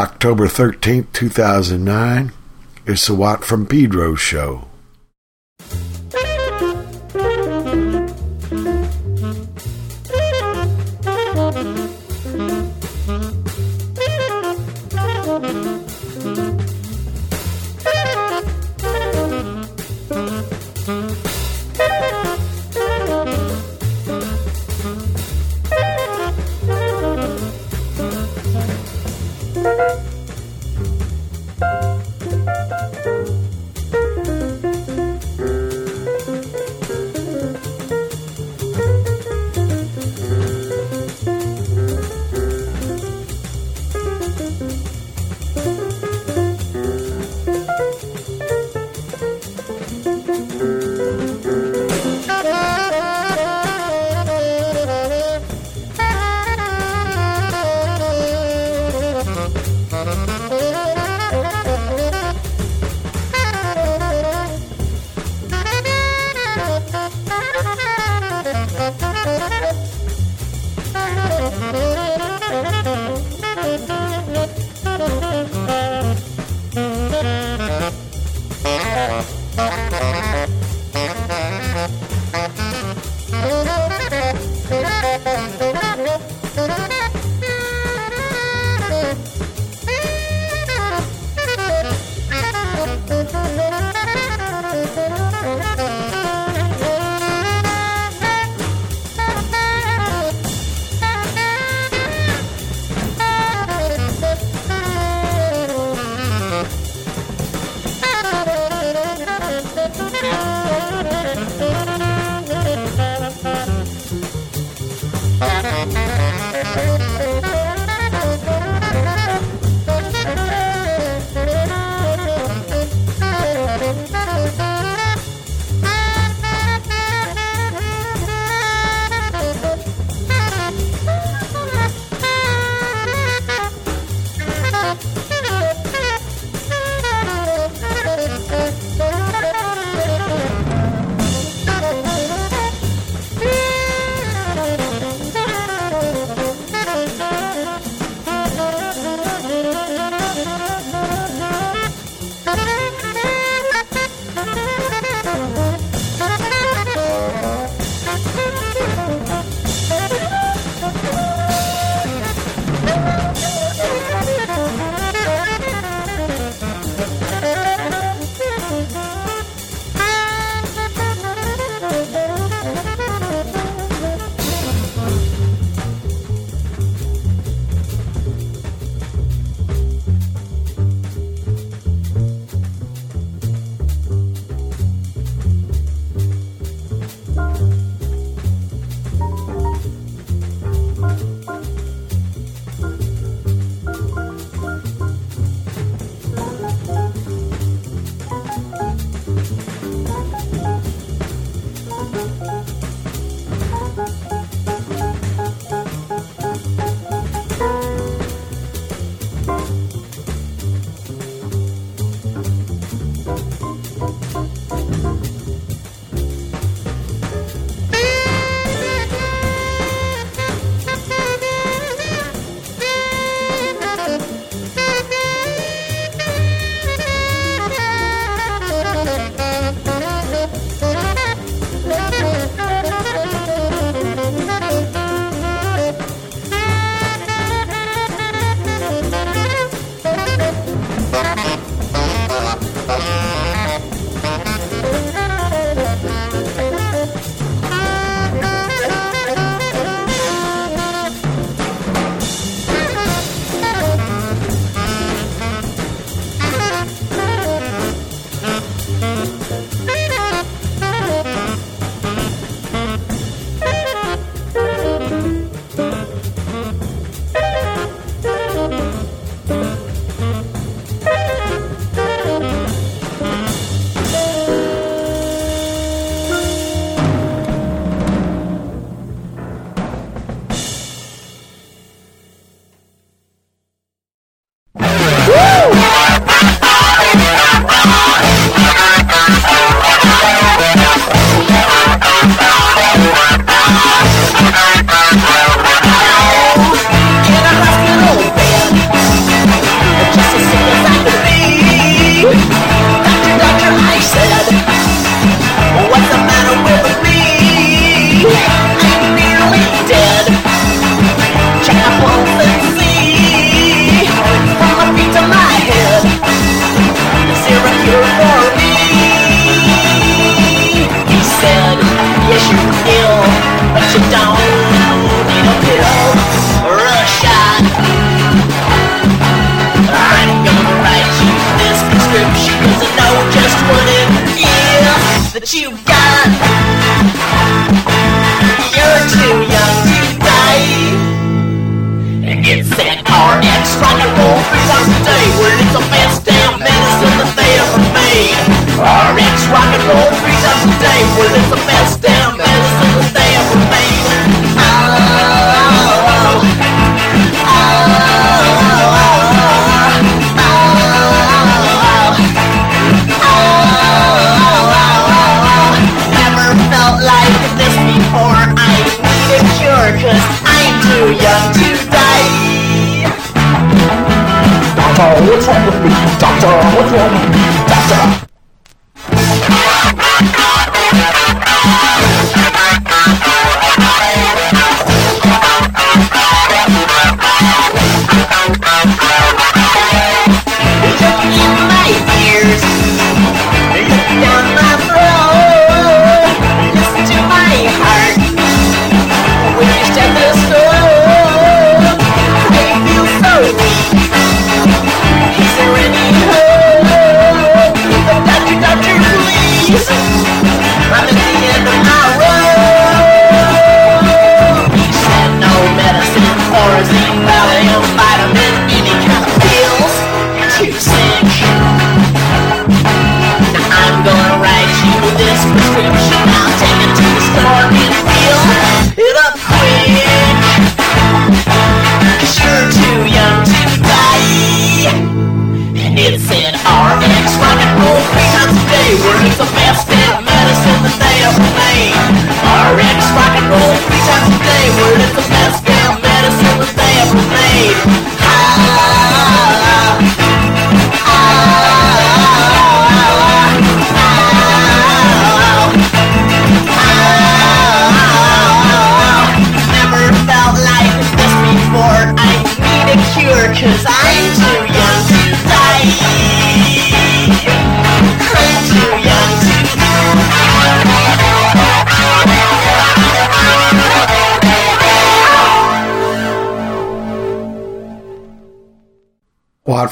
October 13th, 2009. It's the Watt from Pedro show.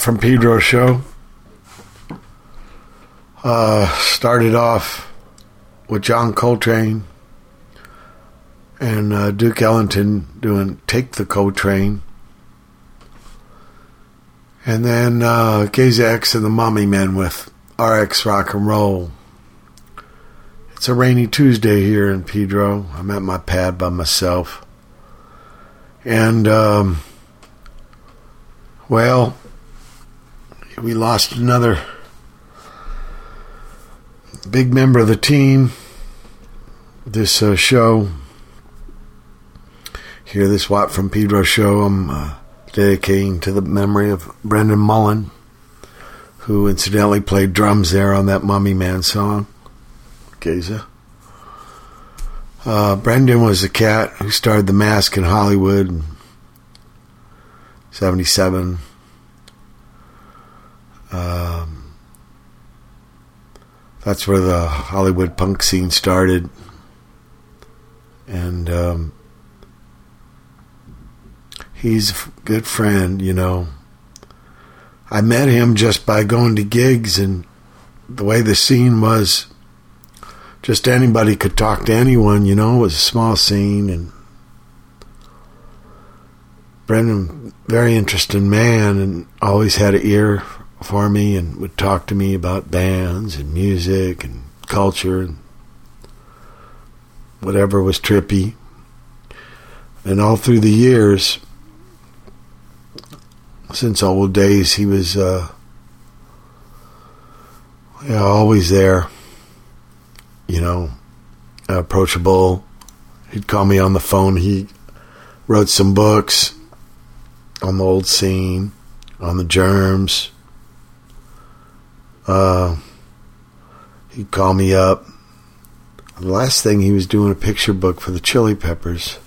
From Pedro show. Uh, started off with John Coltrane and uh, Duke Ellington doing Take the Coltrane. And then uh, and the Mommy Men with RX Rock and Roll. It's a rainy Tuesday here in Pedro. I'm at my pad by myself. And, um, well, we lost another big member of the team. This uh, show here, this Watt from Pedro show, I'm uh, dedicating to the memory of Brendan Mullen, who incidentally played drums there on that Mummy Man song, Geza. Uh, Brendan was the cat who starred The Masque in Hollywood in 77. Um, that's where the Hollywood punk scene started. And um, he's a good friend, you know. I met him just by going to gigs, and the way the scene was, just anybody could talk to anyone, you know. It was a small scene, and Brendan, very interesting man, and always had an ear for me and would talk to me about bands and music and culture and whatever was trippy. And all through the years, since old days, he was uh, yeah, always there, you know, approachable. He'd call me on the phone. He wrote some books on the old scene, on the germs. Uh, he'd call me up. The last thing he was doing a picture book for the Chili Peppers.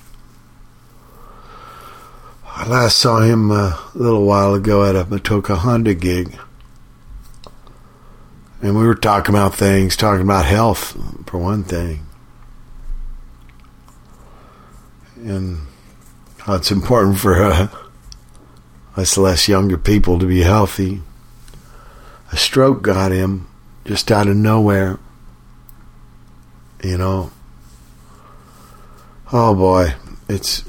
I last saw him a little while ago at a Motoko Honda gig. And we were talking about things, talking about health, for one thing. And how it's important for uh, us less younger people to be healthy. A stroke got him just out of nowhere. You know. Oh boy, it's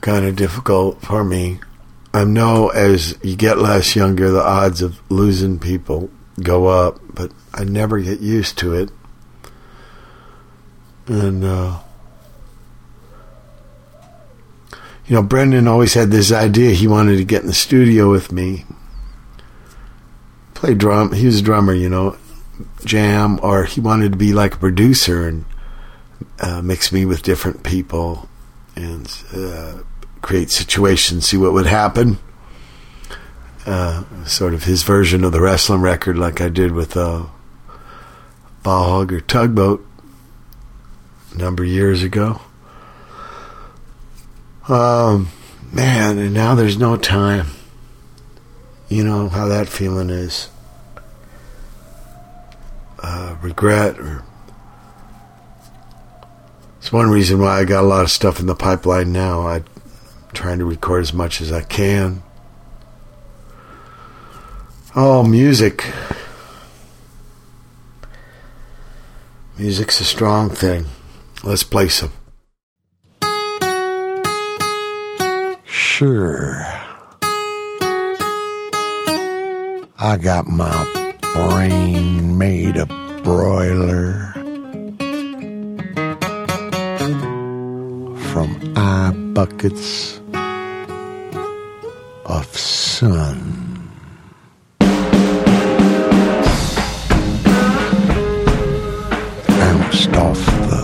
kind of difficult for me. I know as you get less younger, the odds of losing people go up, but I never get used to it. And, uh, you know, Brendan always had this idea he wanted to get in the studio with me, play drum. He was a drummer, you know, jam, or he wanted to be like a producer and uh, mix me with different people and uh, create situations, see what would happen. Uh, sort of his version of the wrestling record, like I did with uh, Ball Hog or Tugboat a number of years ago. Um, man, and now there's no time. You know how that feeling is. Uh, regret or it's one reason why I got a lot of stuff in the pipeline now. I'm trying to record as much as I can. Oh, music. Music's a strong thing. Let's play some. Sure. I got my brain made a broiler from eye buckets of sun. Bounced off the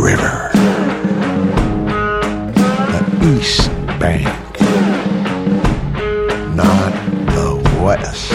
river east bank, not the west.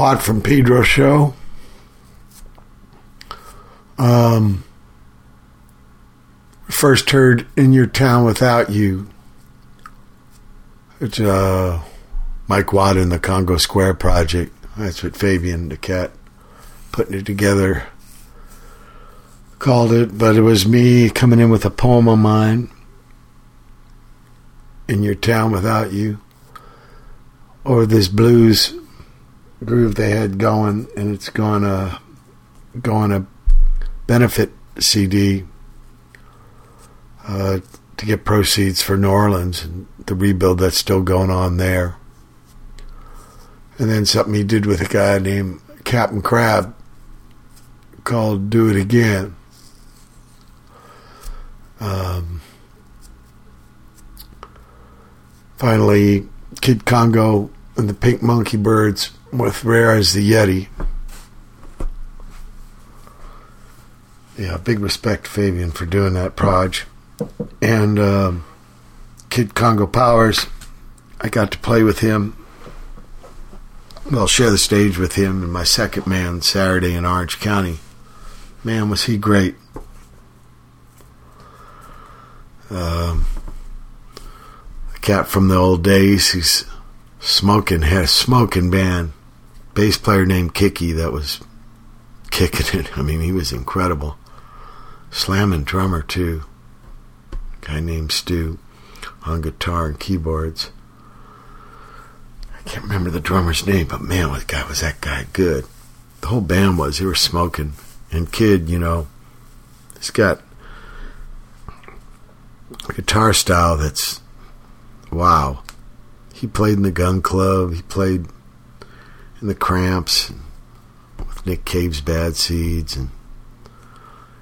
Watt from Pedro show. Um, first heard in your town without you. It's uh, Mike Watt in the Congo Square project. That's what Fabian the cat putting it together called it, but it was me coming in with a poem of mine. In your town without you, or this blues groove they had going, and it's going to go on a benefit CD uh, to get proceeds for New Orleans and the rebuild that's still going on there. And then something he did with a guy named Captain Crab called "Do It Again." Um, finally, Kid Congo and the Pink Monkey Birds with Rare as the Yeti. Yeah, big respect Fabian for doing that proj. And um, Kid Congo Powers, I got to play with him. Well, share the stage with him and my second man Saturday in Orange County. Man, was he great. Um, a cat from the old days. He's smoking, had a smoking band. Bass player named Kiki that was kicking it. I mean, he was incredible. Slamming drummer, too. guy named Stu on guitar and keyboards. I can't remember the drummer's name, but man, what guy was that guy good. The whole band was. They were smoking. And Kid, you know, he's got a guitar style that's wow. He played in the Gun Club. He played in the Cramps with Nick Cave's Bad Seeds and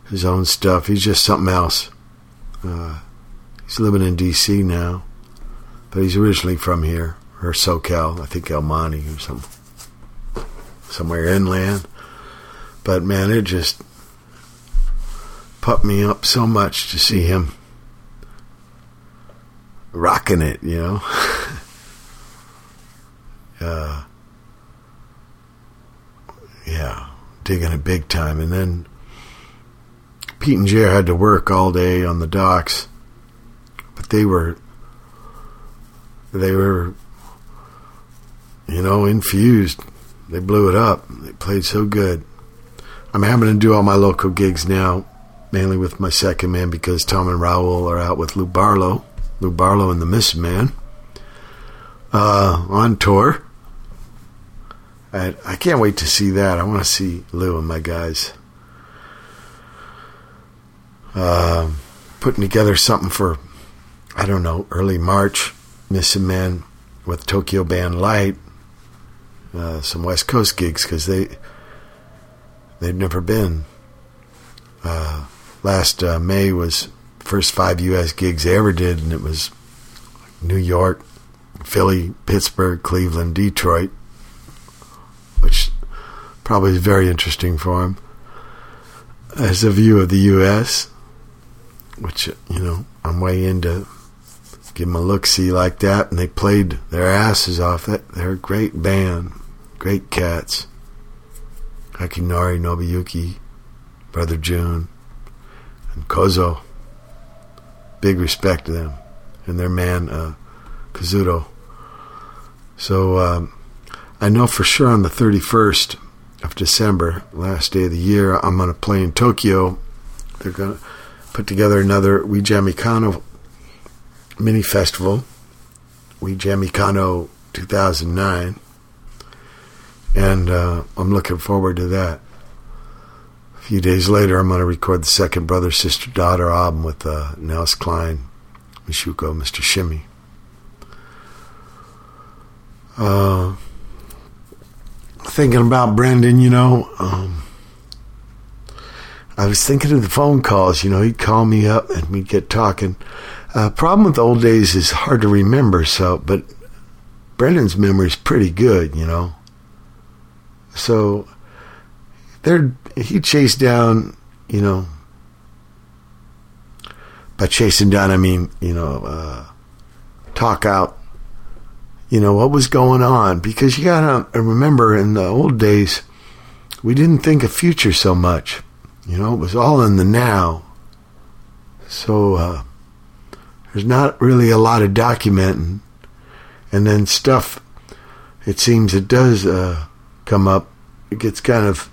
his own stuff. He's just something else. Uh, he's living in D.C. now, but he's originally from here or SoCal. I think El Monte or some somewhere inland. But man, it just pumped me up so much to see him rocking it, you know. uh, yeah, digging it big time. And then Pete and Jer had to work all day on the docks, but they were they were you know infused. They blew it up. They played so good. I'm having to do all my local gigs now, mainly with my second man because Tom and Raul are out with Lou Barlow. Lou Barlow and the Miss Man uh, on tour. I, I can't wait to see that. I want to see Lou and my guys uh, putting together something for, I don't know, early March. Missing Man with Tokyo Band LITE. Uh, some West Coast gigs because they they've never been. Uh, last uh, May was first five U.S. gigs they ever did, and it was New York, Philly, Pittsburgh, Cleveland, Detroit, which probably is very interesting for him, as a view of the U.S., which, you know, I'm way into give them a look see like that, and they played their asses off. That They're a great band, great cats. Akinari Nobuyuki, Brother June, and Kozo. Big respect to them and their man, uh, Kazuto. So um, I know for sure on the 31st of December, last day of the year, I'm going to play in Tokyo. They're going to put together another We Jam Econo mini festival, We Jam Econo 2009, and uh, I'm looking forward to that. A few days later, I'm going to record the second brother, sister, daughter album with uh, Nels Cline, Mishuko, Mr. Shimmy. Uh, thinking about Brendan, you know, um, I was thinking of the phone calls. You know, he'd call me up and we'd get talking. Uh, problem with old days is hard to remember. So, but Brendan's memory's pretty good. You know, so there he chased down. You know, by chasing down, I mean you know, uh, talk out. You know what was going on because you gotta remember in the old days, we didn't think of future so much. You know, it was all in the now. So uh, there's not really a lot of documenting, and then stuff. It seems it does uh, come up. It gets kind of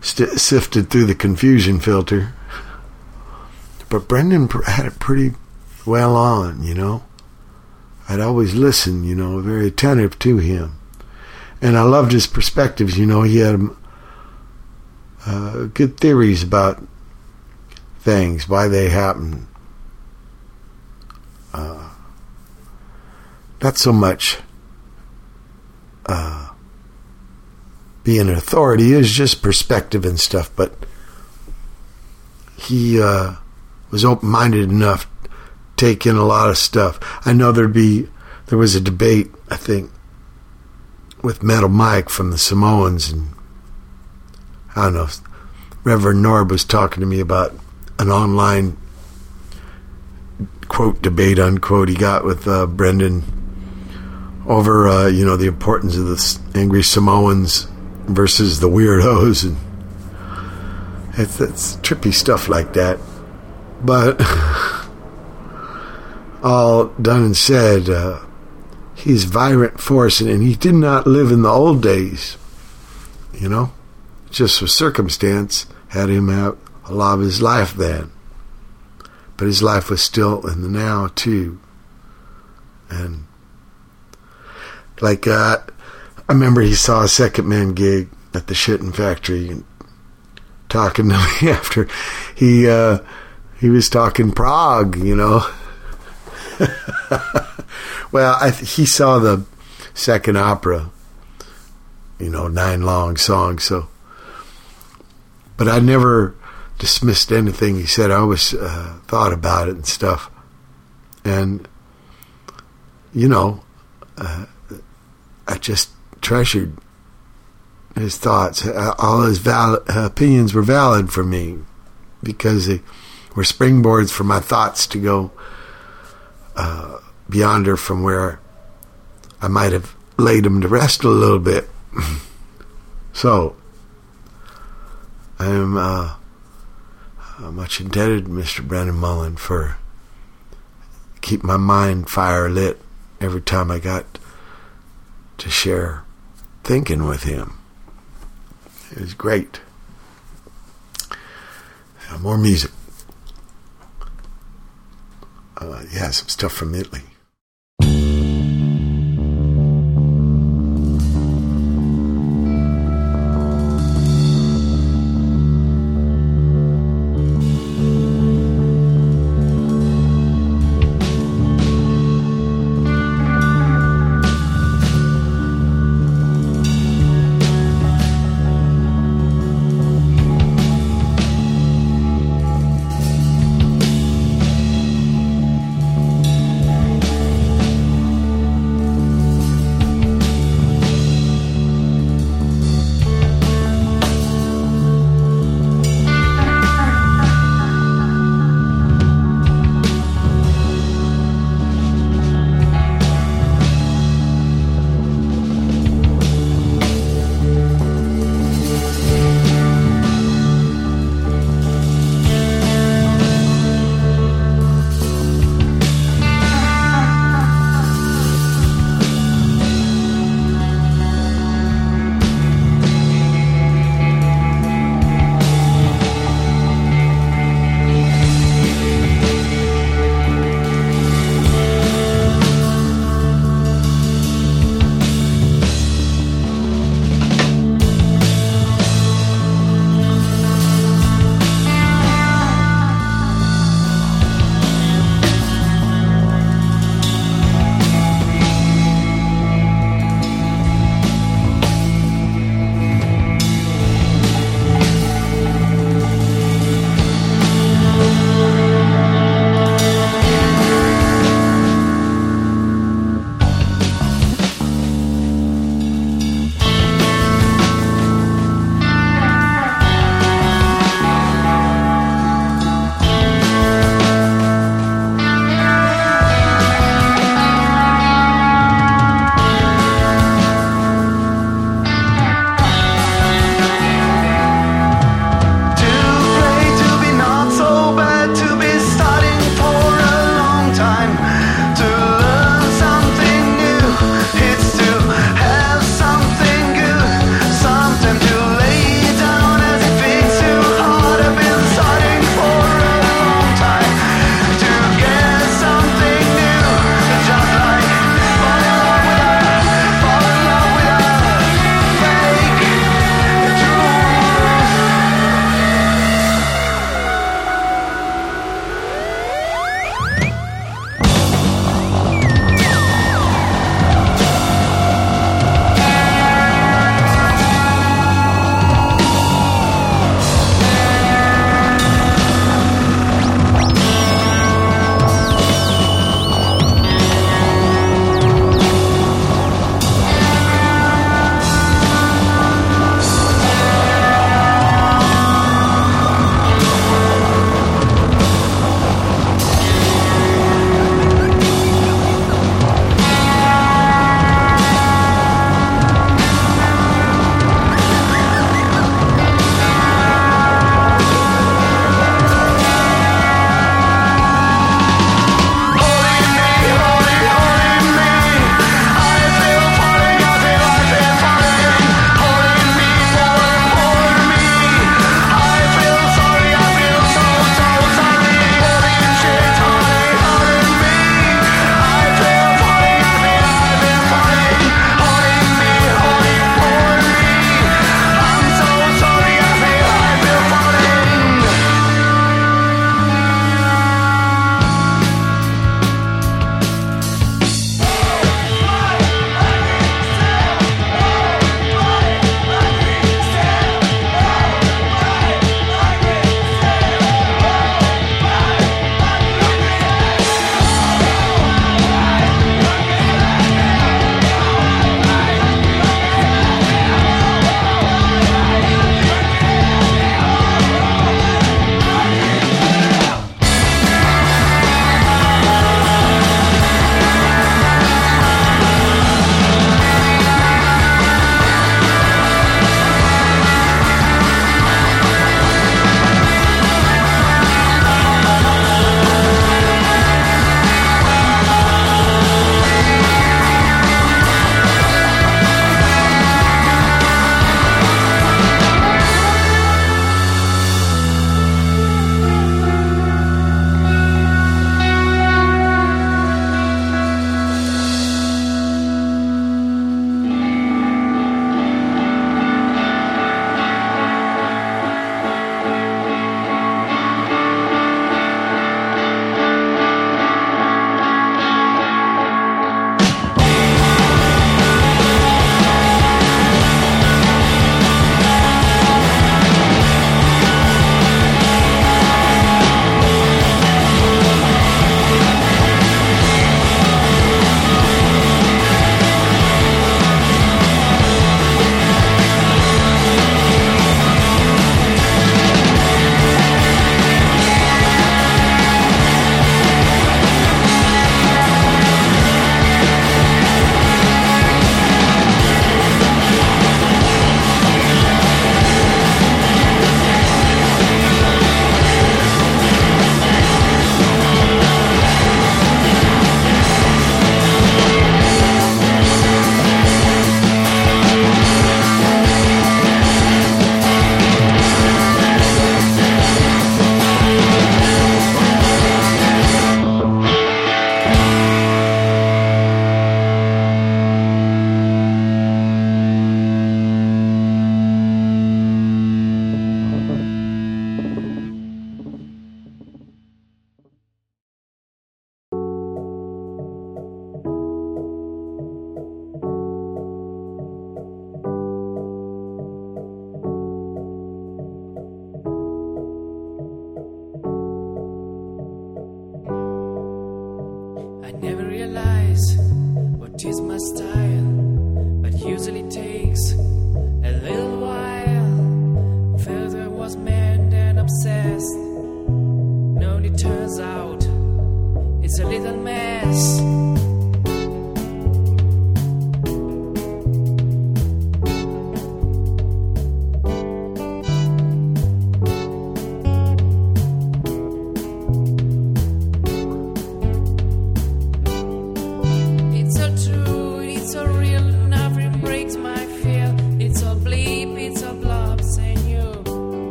st- sifted through the confusion filter. But Brendan had it pretty well on, you know. I'd always listen, you know, very attentive to him, and I loved his perspectives. You know, he had uh, good theories about things, why they happen. Uh, not so much uh, being an authority is just perspective and stuff, but he uh, was open minded enough take in a lot of stuff. I know there'd be there was a debate, I think, with Metal Mike from the Samoans and I don't know. Reverend Norb was talking to me about an online quote debate unquote he got with uh, Brendan over uh, you know the importance of the angry Samoans versus the weirdos and it's, it's trippy stuff like that. But all done and said, uh, he's vibrant force and, and he did not live in the old days, you know just for circumstance had him out a lot of his life then. But his life was still in the now too. And like uh, I remember he saw a second man gig at the shitting factory and talking to me after he uh, he was talking Prague, you know. well, th- he saw the second opera, you know, nine long songs, so but I never dismissed anything he said. I always uh, thought about it and stuff. And, you know, uh, I just treasured his thoughts. Uh, All his opinions were valid for me because they were springboards for my thoughts to go uh, beyond her from where I might have laid him to rest a little bit. so, I am uh, uh, much indebted to Mr. Brandon Mullen for keep my mind fire lit every time I got to share thinking with him. It was great. More music. Uh, yeah, some stuff from Italy.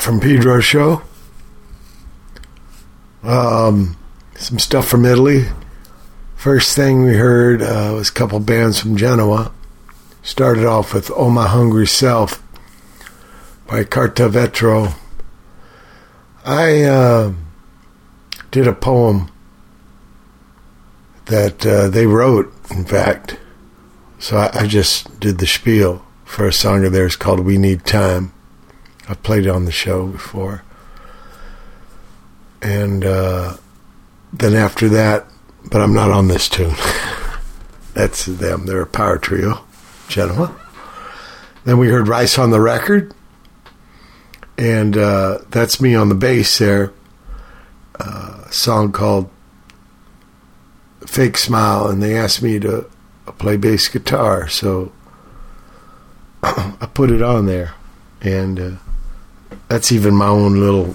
From Pedro show. Um, some stuff from Italy. First thing we heard uh, was a couple bands from Genoa. Started off with Oh My Hungry Self by Cartavetro. I uh, did a poem that uh, they wrote, in fact. So I, I just did the spiel for a song of theirs called We Need Time. I've played it on the show before. And uh, then after that, but I'm not on this tune. That's them. They're a power trio, Genoa. Then we heard Rice on the record. And uh, that's me on the bass there. Uh, a song called Fake Smile. And they asked me to play bass guitar. So I put it on there. And uh, that's even my own little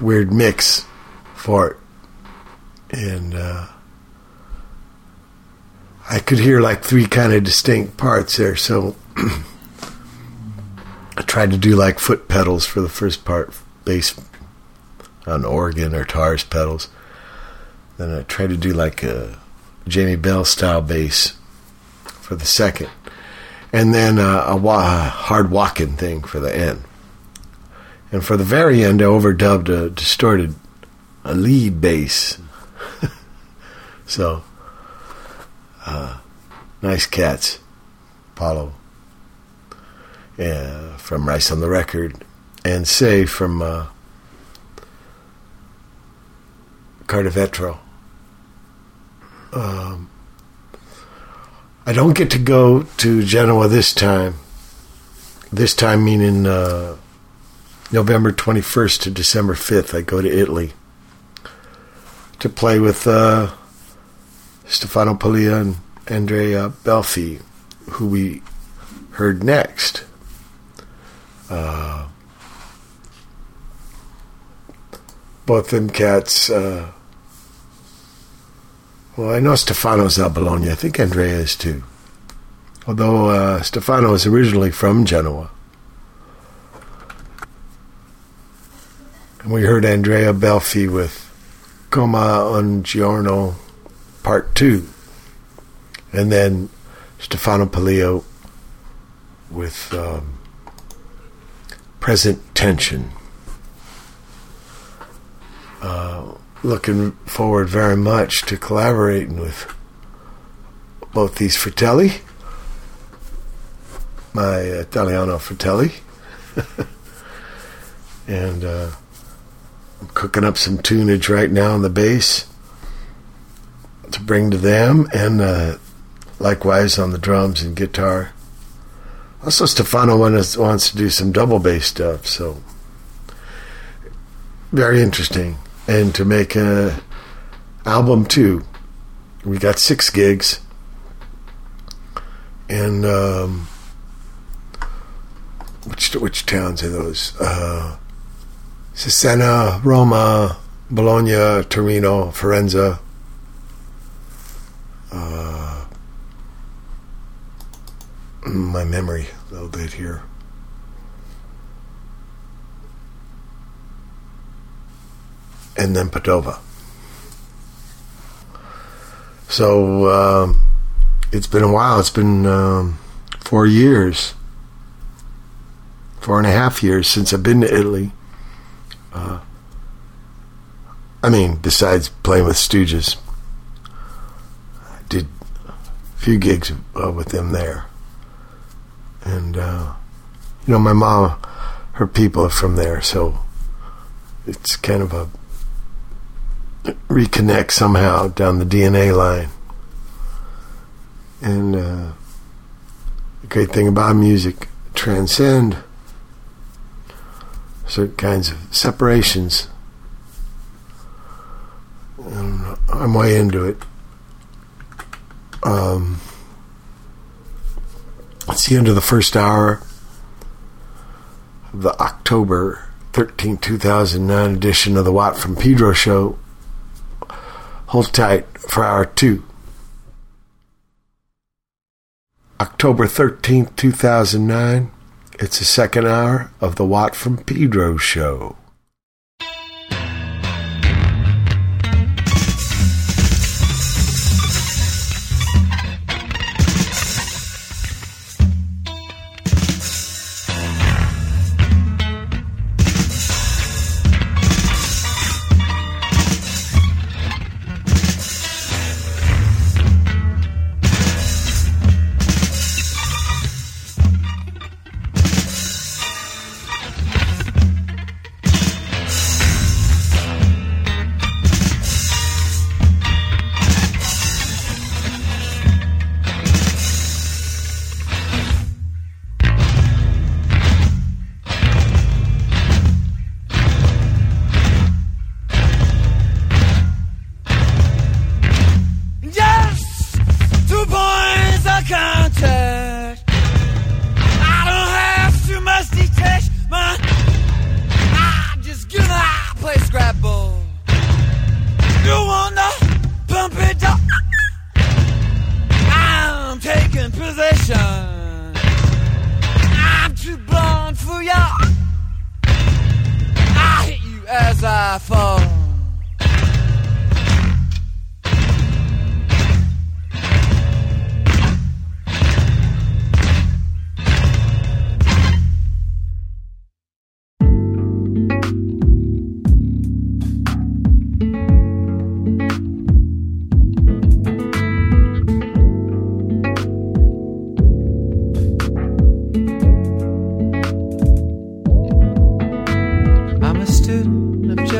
weird mix for it. And uh, I could hear like three kind of distinct parts there. So I tried to do like foot pedals for the first part, bass on organ or Taurus pedals. Then I tried to do like a Jamie Bell style bass for the second. And then uh, a hard walking thing for the end. And for the very end, I overdubbed a distorted, a lead bass. so, uh, nice cats, Paulo, yeah, from Rice on the Record, and Say from uh, Cartavetro. Um, I don't get to go to Genoa this time. This time meaning uh, November 21st to December 5th. I go to Italy to play with uh, Stefano Pilia and Andrea Belfi, who we heard next. Uh, both them cats. Uh, well, I know Stefano's out Bologna. I think Andrea is too. Although uh, Stefano is originally from Genoa. And we heard Andrea Belfi with Come un Giorno Part 2. And then Stefano Pilia with um, Present Tension. Uh, looking forward very much to collaborating with both these fratelli, my Italiano fratelli, and uh, Cooking up some tunage right now on the bass to bring to them, and uh, likewise on the drums and guitar. Also, Stefano wants, wants to do some double bass stuff, so very interesting. And to make a album too, we got six gigs, and um, which which towns are those? Uh, Cesena, Roma, Bologna, Torino, Firenze. Uh, my memory a little bit here. And then Padova. So um, it's been a while. It's been um, four years, four and a half years since I've been to Italy. Uh, I mean, besides playing with Stooges, I did a few gigs uh, with them there. And, uh, you know, my mom, her people are from there, so it's kind of a reconnect somehow down the DNA line. And uh, the great thing about music, transcend certain kinds of separations. I'm way into it. Um, it's the end of the first hour of the October 13, 2009 edition of the Watt from Pedro show. Hold tight for hour two. October 13, 2009. It's the second hour of the Watt from Pedro show.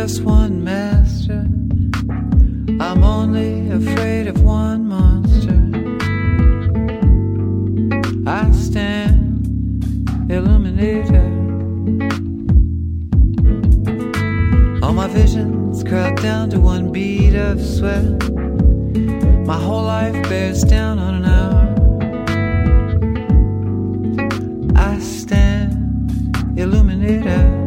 just one master. I'm only afraid of one monster. I stand illuminator. All my visions crowd down to one bead of sweat. My whole life bears down on an hour. I stand illuminator.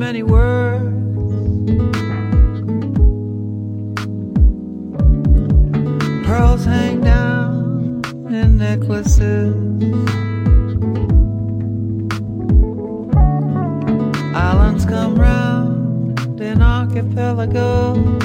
many words. Pearls hang down in necklaces. Islands come round in archipelagos.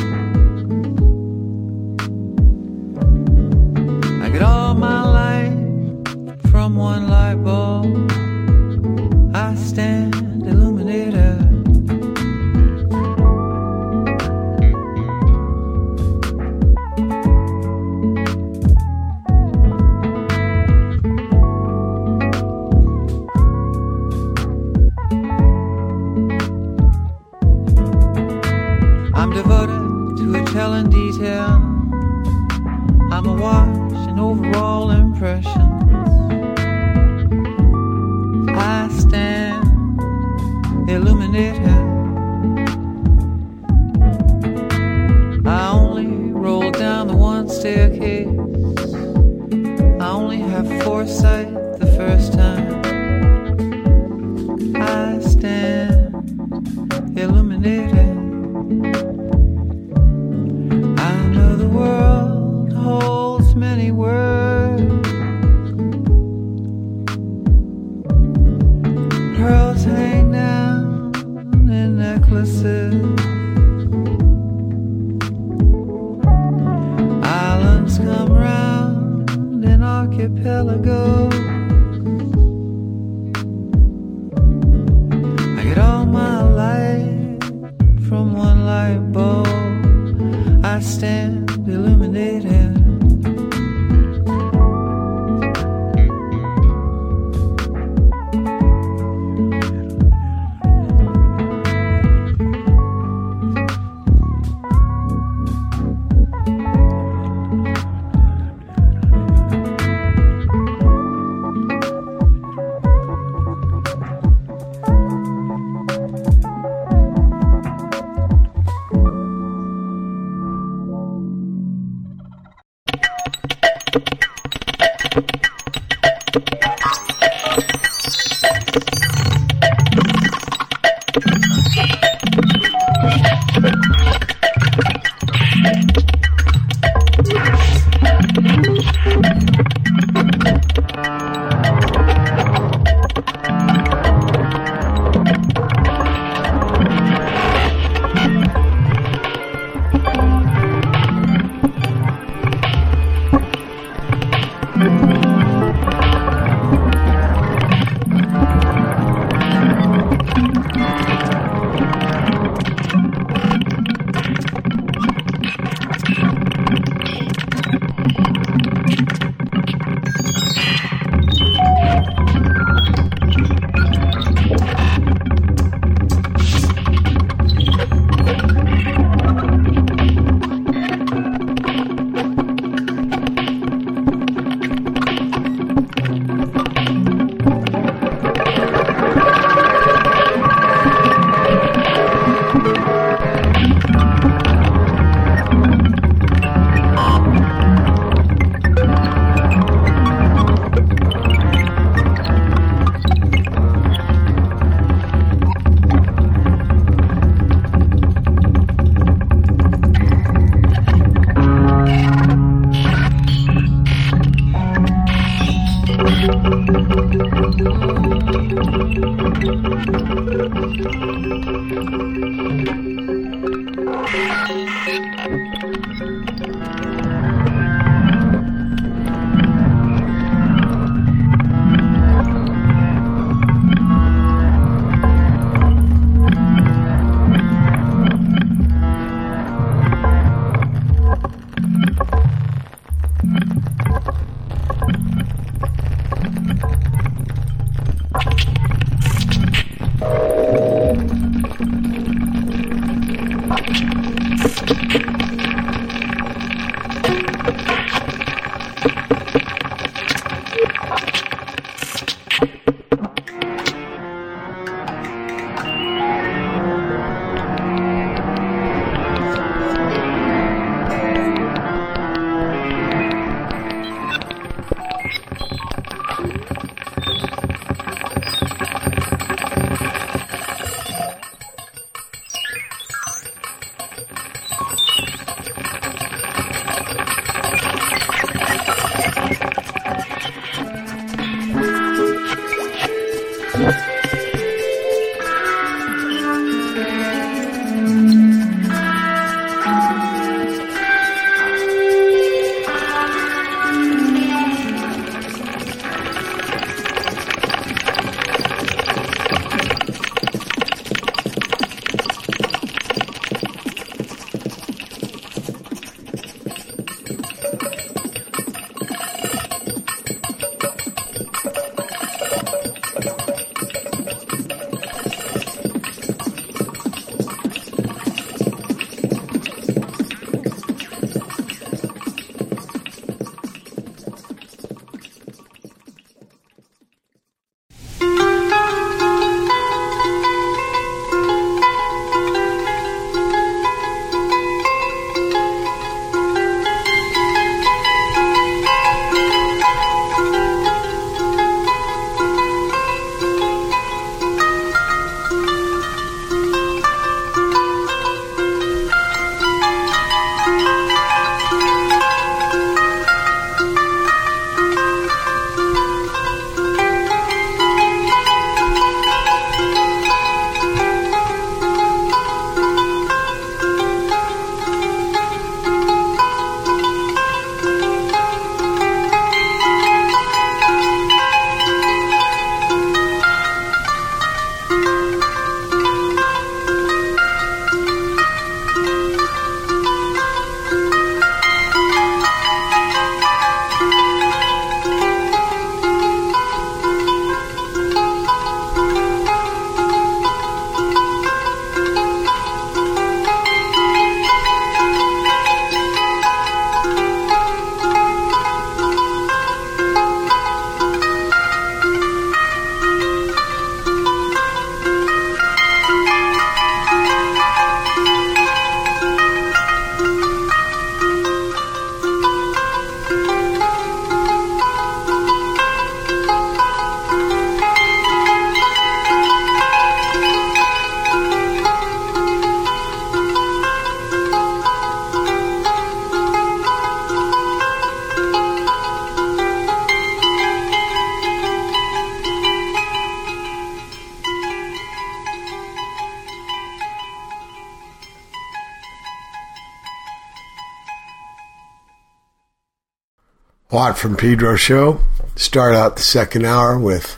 Watt from Pedro show. Start out the second hour with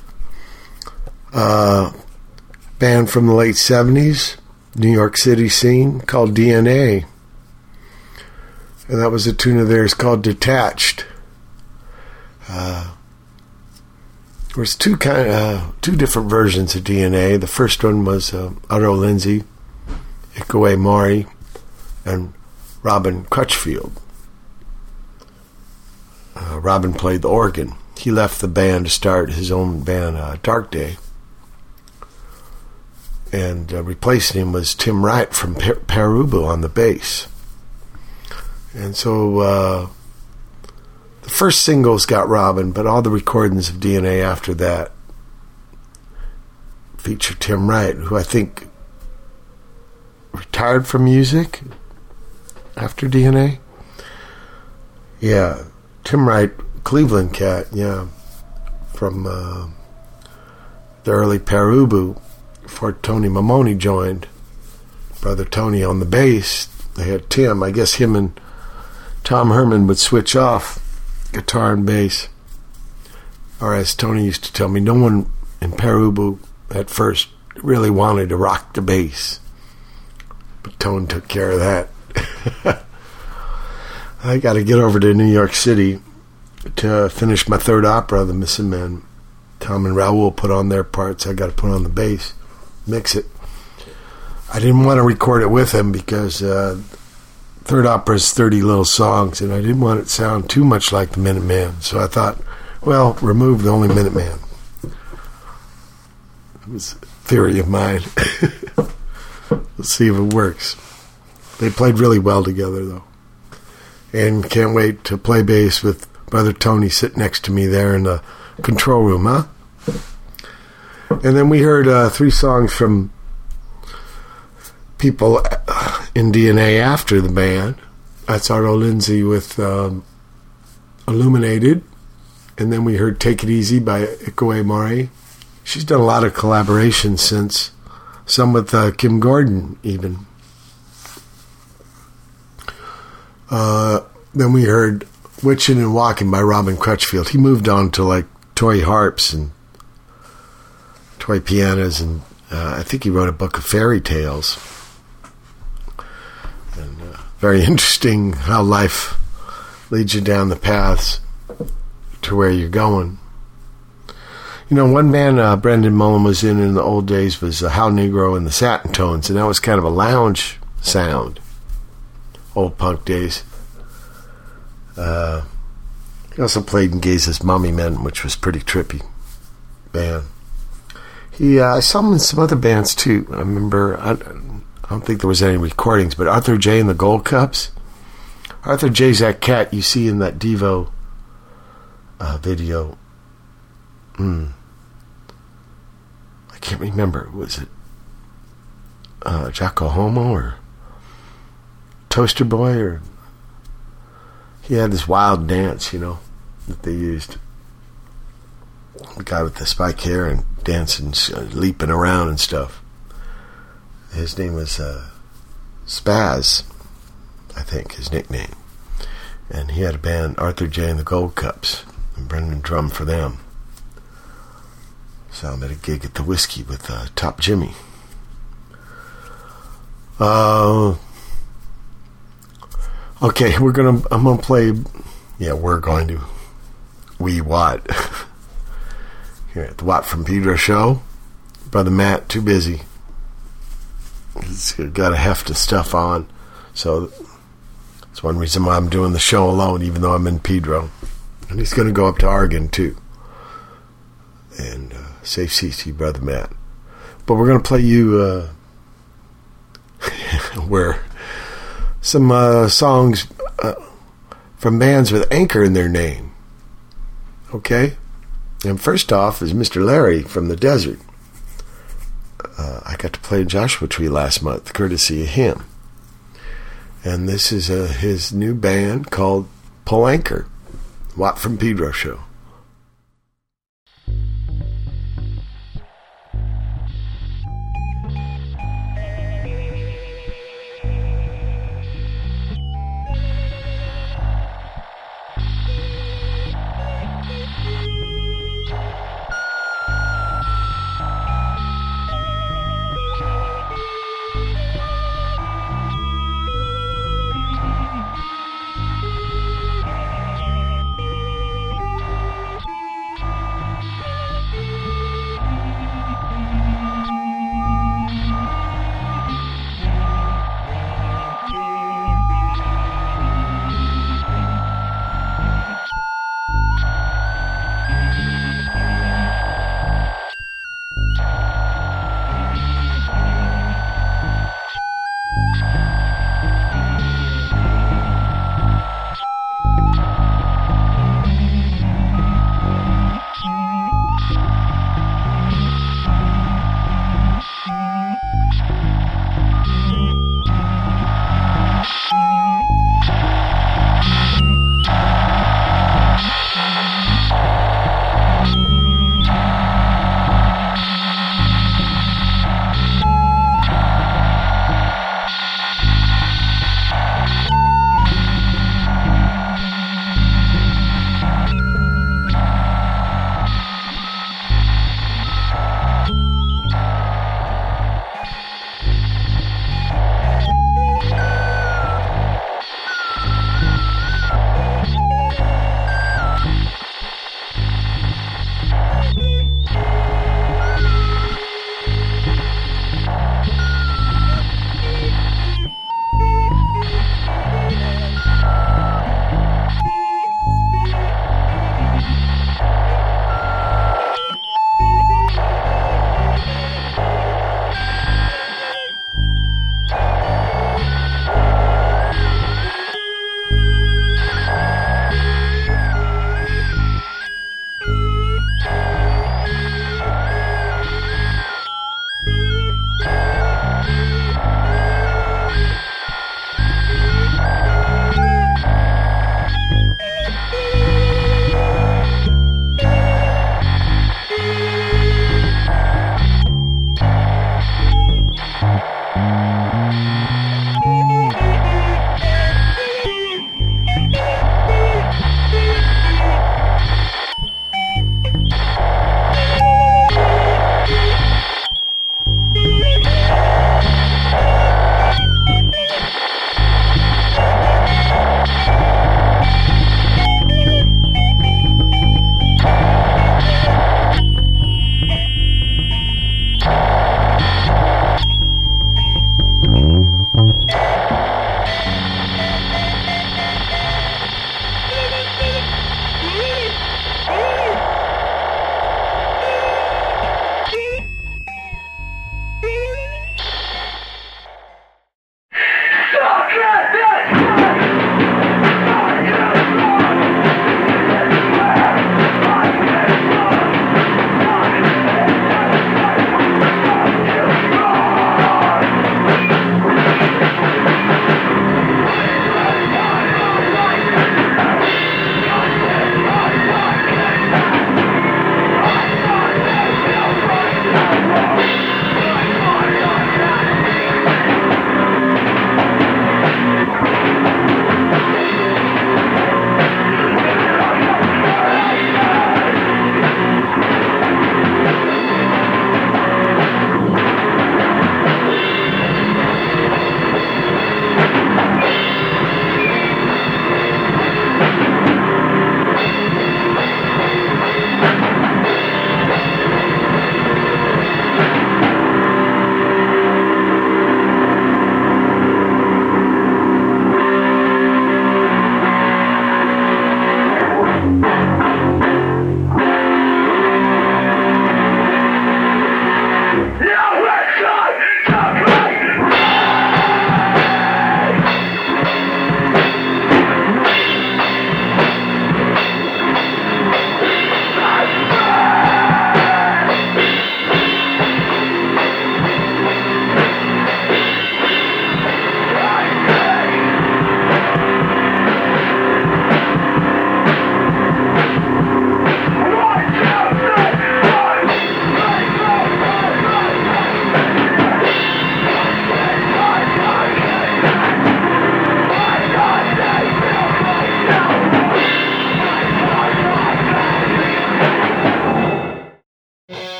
a band from the late 70s, New York City scene called DNA. And that was a tune of theirs called Detached. Uh, there was two kind uh, two different versions of DNA. The first one was uh, Arto Lindsay, Ikue Mori, and Robin Crutchfield. Robin played the organ. He left the band to start his own band, uh, Dark Day. And uh, replacing him was Tim Wright from per- Pere Ubu on the bass. And so uh, the first singles got Robin, but all the recordings of DNA after that feature Tim Wright, who I think retired from music after DNA. Yeah, Tim Wright, Cleveland cat, yeah, from uh, the early Pere Ubu before Tony Maimone joined. Brother Tony on the bass. They had Tim. I guess him and Tom Herman would switch off guitar and bass. Or as Tony used to tell me, no one in Pere Ubu at first really wanted to rock the bass. But Tone took care of that. I got to get over to New York City to finish my third opera, The Missing Men. Tom and Raoul put on their parts. I got to put on the bass, mix it. I didn't want to record it with them because uh, Third is 30 little songs, and I didn't want it to sound too much like the Minutemen, so I thought, well, remove the only Minuteman. It was a theory of mine. Let's see if it works. They played really well together, though. And can't wait to play bass with Brother Tony sitting next to me there in the control room, huh? And then we heard uh, three songs from people in DNA after the band. That's Arto Lindsay with um, Illuminated. And then we heard Take It Easy by Ikue Mori. She's done a lot of collaborations since, some with uh, Kim Gordon, even. Uh, then we heard Witching and Walking by Robin Crutchfield. He moved on to like toy harps and toy pianos, and uh, I think he wrote a book of fairy tales. And uh, very interesting how life leads you down the paths to where you're going. You know, one band uh, Brendan Mullen was in in the old days was uh, How Negro and the Satin Tones, and that was kind of a lounge sound. Old punk days. Uh, he also played in Geza's Mommymen, which was pretty trippy band. He, uh, I saw him in some other bands too. I remember, I, I don't think there was any recordings, but Arthur J and the Gold Cups. Arthur J's that cat you see in that Devo uh, video. Hmm. I can't remember. Was it uh, Jocko Homo or Toaster Boy or he had this wild dance, you know, that they used. The guy with the spike hair and dancing, uh, leaping around and stuff. His name was uh, Spaz, I think, his nickname. And he had a band, Arthur J and the Gold Cups, and Brendan drummed for them. So I'm at a gig at the Whiskey with uh, Top Jimmy. Uh, okay, we're gonna. I'm gonna play. Yeah, we're going to. We what? here at the Watt from Pedro show. Brother Matt too busy. He's got a heft of stuff on, so that's one reason why I'm doing the show alone, even though I'm in Pedro. And he's going to go up to Oregon too. And uh, safe you, brother Matt. But we're going to play you uh, where some uh, songs uh, from bands with anchor in their name. Okay? And first off is Mr. Larry from the desert. Uh, I got to play Joshua Tree last month, courtesy of him. And this is uh, his new band called Pull Anchor. Watt from Pedro Show.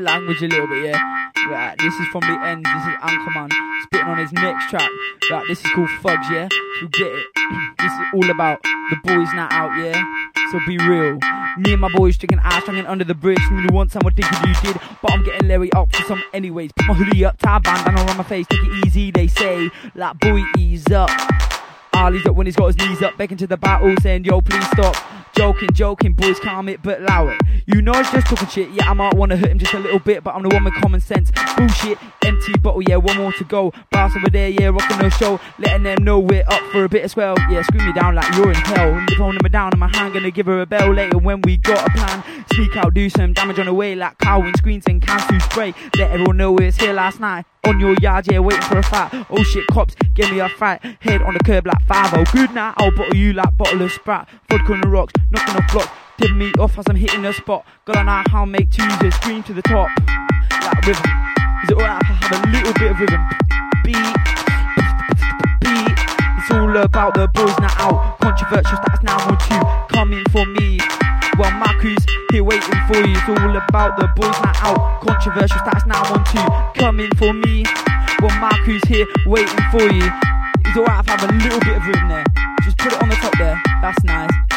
Language a little bit, yeah? Right, this is from the end. This is Anchorman spitting on his next track. Right, this is called Fugs, yeah? You get it. this is all about the boys not out, yeah? So be real. Me and my boys drinking ass, hanging under the bridge. You want someone thinking you did, but I'm getting Larry up for some anyways. Put my hoodie up, tie bandana around my face, take it easy, they say. Like, boy, ease up. Ali's up when he's got his knees up, begging to the battle, saying, Yo, please stop. Joking, joking, boys, calm it, but allow it. You know it's just talking shit, yeah, I might wanna hurt him just a little bit, but I'm the one with common sense. Bullshit, empty bottle, yeah, one more to go. Brass over there, yeah, rocking no show, letting them know we're up for a bit as well. Yeah, scream me down like you're in hell. The phone number down in my hand, gonna give her a bell later when we got a plan. Sneak out, do some damage on the way, like cow screens and cans to spray. Let everyone know it's here last night. On your yard, yeah, waiting for a fight. Oh shit, cops, give me a fight. Head on the curb like 5 Good night, I'll bottle you like bottle of Sprat. Vodka on the rocks, knocking off blocks. Tip me off as I'm hitting the spot. Gotta know how make twos, scream to the top. Like rhythm. Is it alright if I have a little bit of rhythm? Beat, beat. It's all about the boys now out. Controversial stats now on two. Coming for me. Well, my crew's here waiting for you. It's all about the boys now out. Controversial stats now on two. Coming for me. Well, my crew's here waiting for you. It's alright if I have a little bit of rhythm there. Just put it on the top there. That's nice.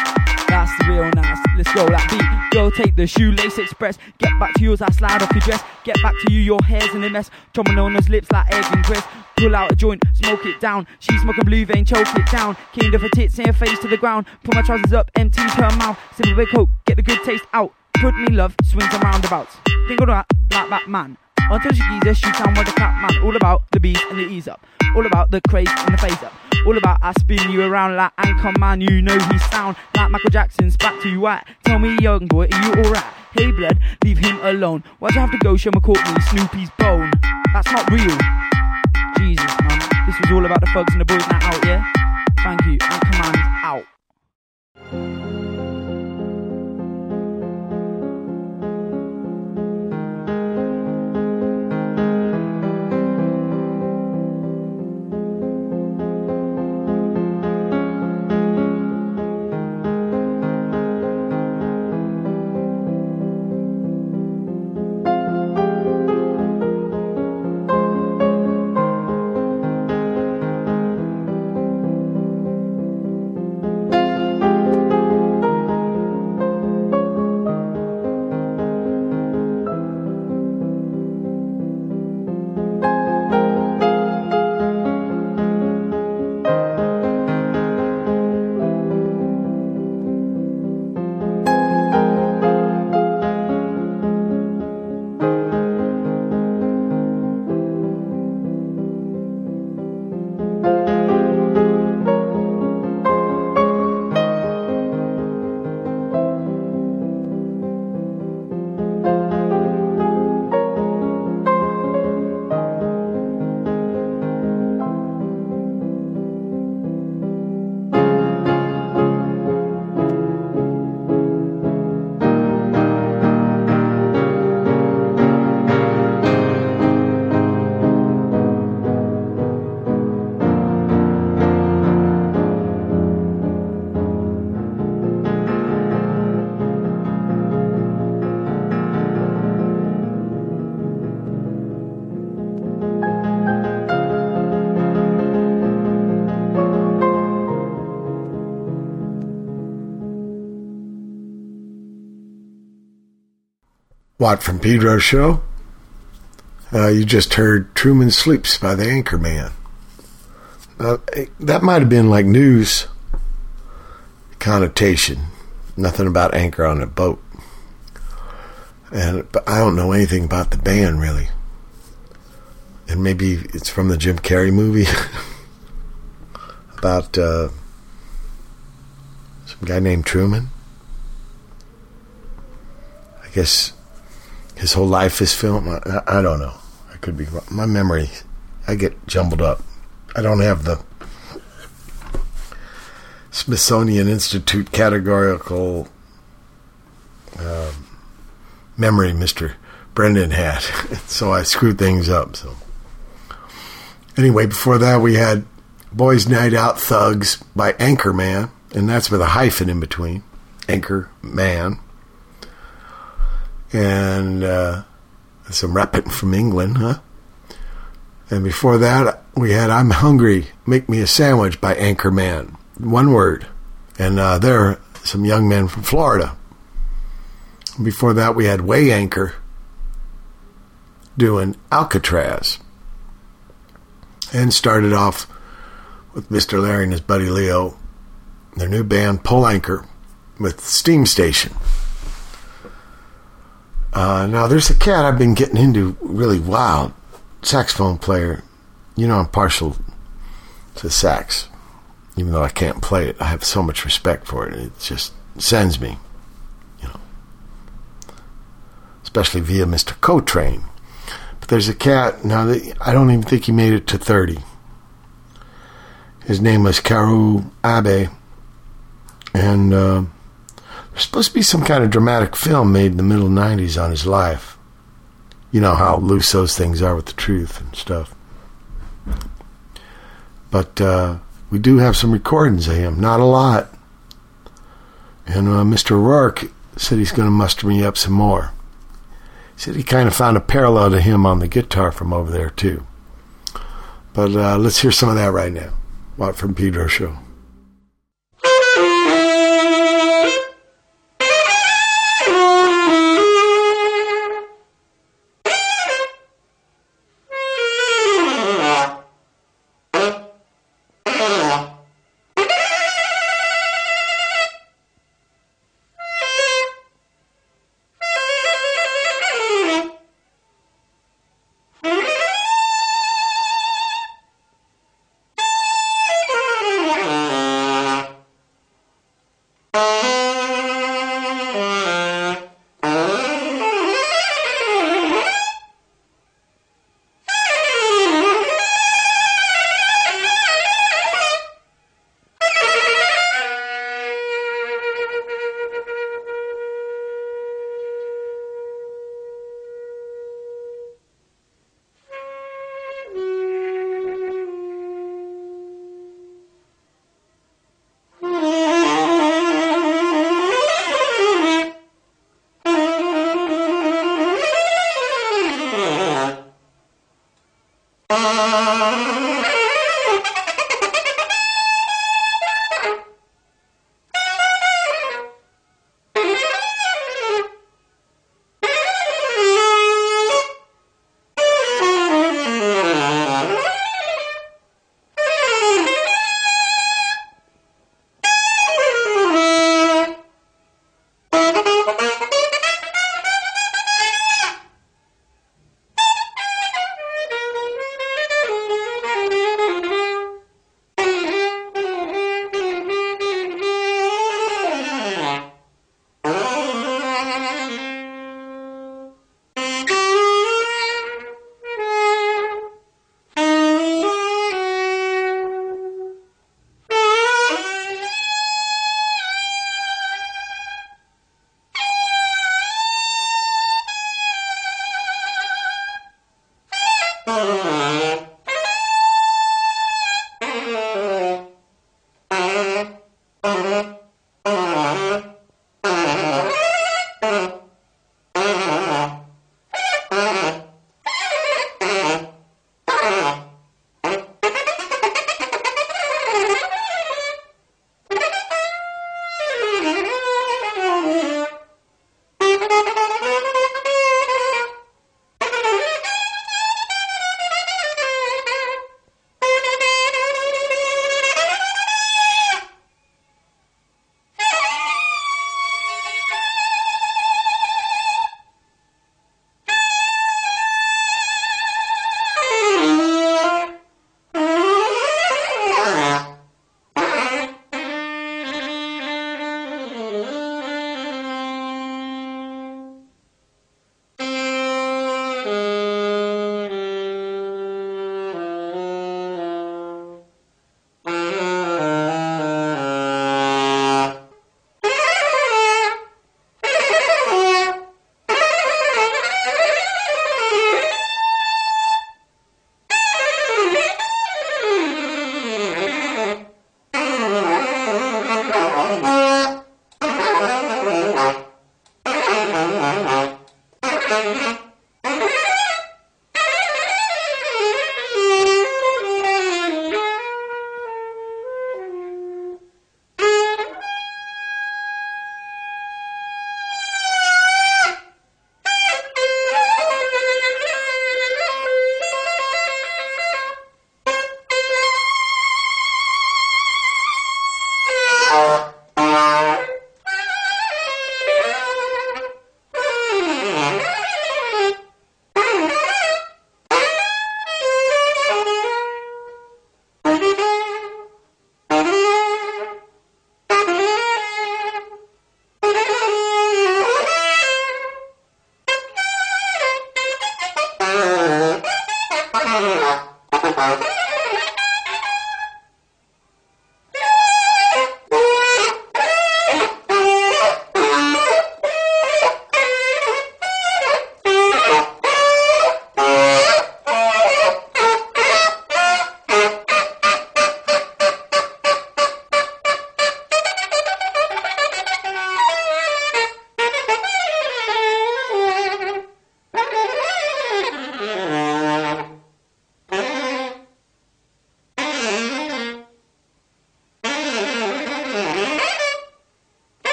That's real nice. Let's go, that beat. Go take the shoelace express. Get back to yours, I slide off your dress. Get back to you, your hair's in a mess. Trombone on those lips like egg and crest. Pull out a joint, smoke it down. She smoking blue vein, choke it down. King of her tits and her face to the ground. Pull my trousers up, empty her mouth. Sip a big coke, get the good taste out. Put me love, swings and roundabouts. Think of that like that man. Until she geezer, shoot down with the clap man. All about the beat and the ease up. All about the craze and the face up. All about I spin you around like anchor man. You know he sound like Michael Jackson's back to you white. Tell me, young boy, are you alright? Hey, blood, leave him alone. Why'd you have to go show McCourtney Snoopy's bone? That's not real. Jesus, man. This was all about the thugs and the boys now out, yeah? Thank you. Watt from Pedro's show? Uh, you just heard Truman Sleeps by the Anchorman. Uh, that might have been like news connotation. Nothing about anchor on a boat. And but I don't know anything about the band really. And maybe it's from the Jim Carrey movie about uh, some guy named Truman. I guess his whole life is film. I, I don't know. I could be wrong. My memory, I get jumbled up. I don't have the Smithsonian Institute categorical um, memory Mr. Brendan had. so I screwed things up. So anyway, before that we had Boys Night Out Thugz by Anchorman, and that's with a hyphen in between. Anchor Man. And uh, some rapping from England, huh? And before that, we had I'm Hungry, Make Me a Sandwich by Anchorman. One word. And uh, they're some young men from Florida. Before that, we had Weigh Anchor doing Alkatraz. And started off with Mr. Larry and his buddy Leo, their new band Pull Anchor with Steam Station. Uh, now, there's a cat I've been getting into really wild saxophone player. You know, I'm partial to sax, even though I can't play it. I have so much respect for it. It just sends me, you know, especially via Mr. Coltrane. But there's a cat now that I don't even think he made it to 30. His name was Kaoru Abe, and uh, supposed to be some kind of dramatic film made in the middle 90s on his life. You know how loose those things are with the truth and stuff. But uh, we do have some recordings of him, not a lot. And uh, Mr. Rourke said he's going to muster me up some more. He said he kind of found a parallel to him on the guitar from over there, too. But uh, let's hear some of that right now. Watt from Pedro Show.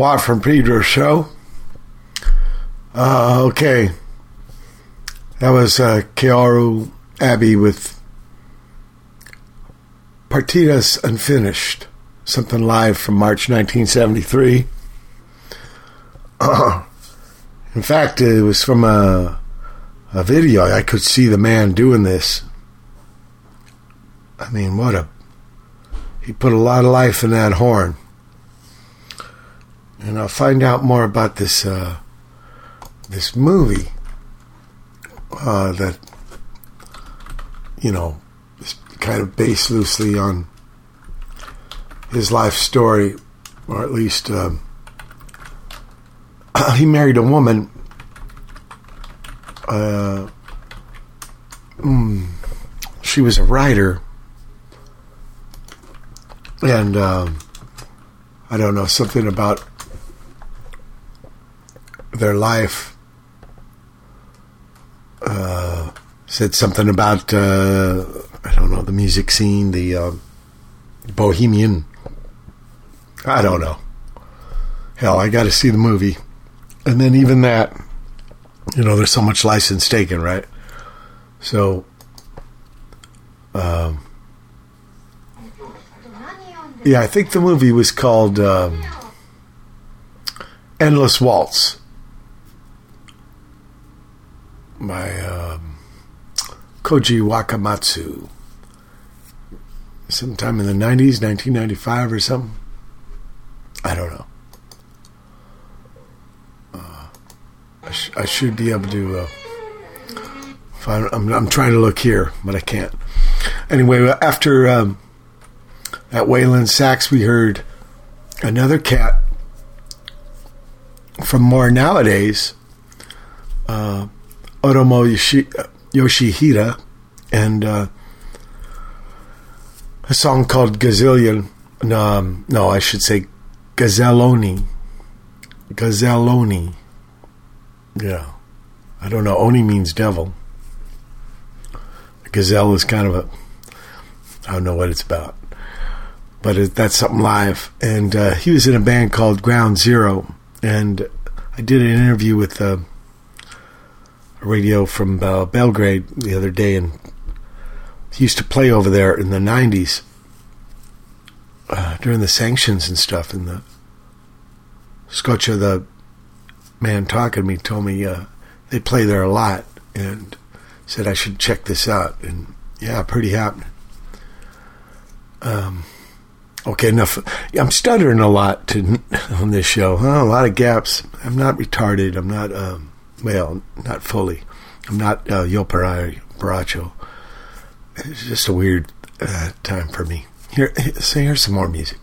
Watt from Pedro's show. Uh, okay. That was uh, Kaoru Abe with Partitas Unfinished. Something live from March 1973. In fact, it was from a, a video. I could see the man doing this. I mean, what a. He put a lot of life in that horn. And I'll find out more about this uh, this movie uh, that you know is kind of based loosely on his life story, or at least um, he married a woman. Uh, mm, she was a writer, and um, I don't know something about their life. Uh, said something about uh, I don't know the music scene, the uh, bohemian. I don't know. Hell, I got to see the movie, and then even that, you know, there's so much license taken, right? So, um, yeah, I think the movie was called um, "Endless Waltz." By um, Koji Wakamatsu. Sometime in the 90s, 1995 or something. I don't know. Uh, I, sh- I should be able to. Uh, find, I'm, I'm trying to look here, but I can't. Anyway, after um, at Wayland Sax, we heard another cat from more nowadays. Uh, Otomo Yoshihide and uh, a song called Gazillion. Um, no, I should say Gazzelloni. Gazzelloni. Yeah. I don't know. Oni means devil. Gazelle is kind of a. I don't know what it's about. But it, that's something live. And uh, he was in a band called Ground Zero. And I did an interview with. Uh, radio from uh, Belgrade the other day, and he used to play over there in the '90s uh, during the sanctions and stuff. And the Scotia, the man talking to me, told me uh, they play there a lot, and said I should check this out. And yeah, pretty happening. Um, okay, enough. I'm stuttering a lot to, on this show. Huh? A lot of gaps. I'm not retarded. I'm not. Um, well, not fully. I'm not uh, Yo Parai Baracho. It's just a weird uh, time for me. Here, so here's some more music.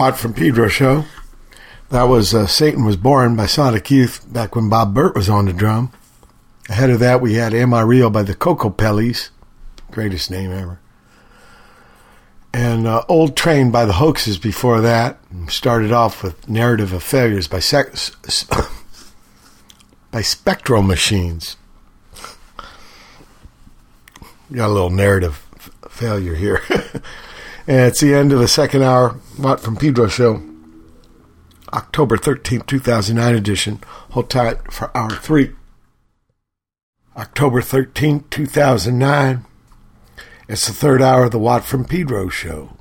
Watt from Pedro show. That was uh, Satan Was Born by Sonic Youth back when Bob Bert was on the drum. Ahead of that, we had Am I Real by the Kokopellies. Greatest name ever. And uh, Old Train by the Hoaxes before that. Started off with Narrative of Failures by, Sec- by Spectral Machines. Got a little narrative f- failure here. and it's the end of the second hour Watt from Pedro show. October 13th, 2009 edition. Hold tight for hour three. October 13th, 2009. It's the third hour of the Watt from Pedro show.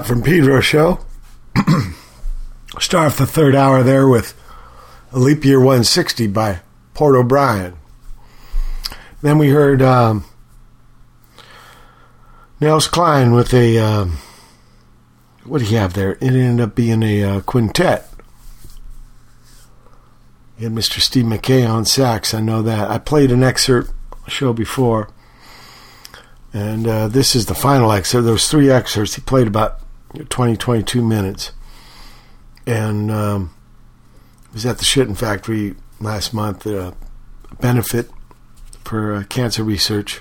From Pedro show. Start off the third hour there with a leap year 160 by Port O'Brien. Then we heard um, Nels Cline with a um, what do you have there? It ended up being a uh, quintet. You had Mr. Steve Mackay on sax. I know that. I played an excerpt show before. And uh, this is the final excerpt. There was three excerpts. He played about 20, 22 minutes. And um, was at the Shitting Factory last month, uh, benefit for uh, cancer research.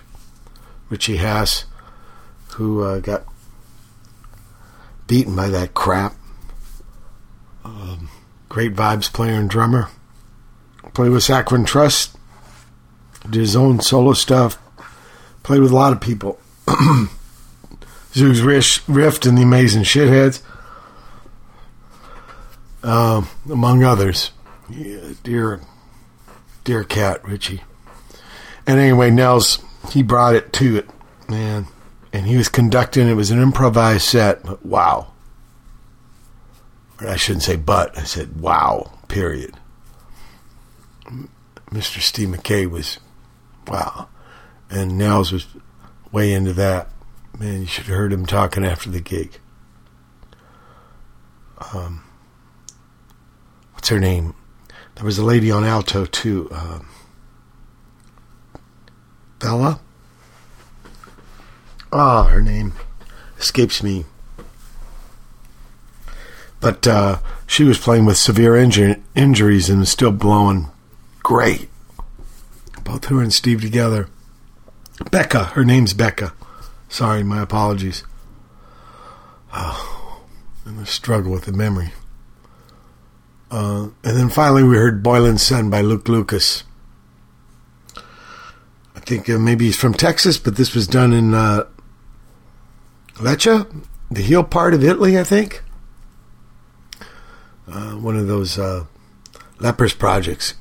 Richie Haas, who uh, got beaten by that crap. Um, great vibes player and drummer. Played with Saccharine Trust. Did his own solo stuff. Played with a lot of people. Zoogz Rift and the Amazing Shitheads, um, among others. Yeah, dear, dear cat, Richie. And anyway, Nels, he brought it to it, man. And he was conducting, it was an improvised set, but wow. Or I shouldn't say but, I said wow, period. Mr. Steve Mackay was, wow. And Nels was way into that. Man, you should have heard him talking after the gig. Um, what's her name? There was a lady on alto too. Um, Bella. Ah, her name escapes me. But uh, she was playing with severe inju- injuries and was still blowing great. Both her and Steve together. Becca, her name's Becca. Sorry, my apologies. Oh, I'm a struggle with the memory. Uh, and then finally, we heard Boiling Sun by Luke Lukas. I think uh, maybe he's from Texas, but this was done in uh, Lecce, the heel part of Italy, I think. Uh, one of those uh, lepers projects.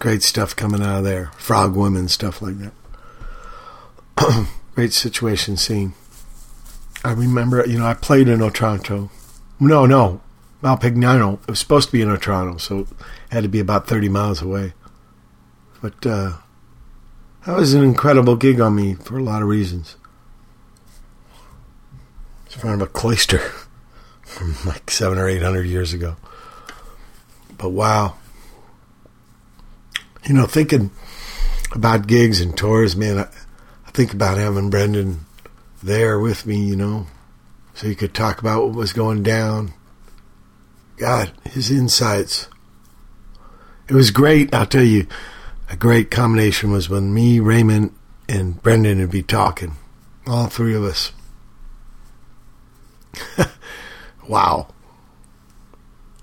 Great stuff coming out of there. Frog women, stuff like that. Great situation scene. I remember, you know, I played in Otranto. No, no, Malpignano. It was supposed to be in Otranto, so it had to be about 30 miles away. But uh, that was an incredible gig on me for a lot of reasons. It's in front of a cloister from like seven or eight hundred years ago. But wow. You know, thinking about gigs and tours, man, I, think about having Brendan there with me, you know, so you could talk about what was going down. God, his insights. It was great. I'll tell you, a great combination was when me, Raymond, and Brendan would be talking. All three of us. wow.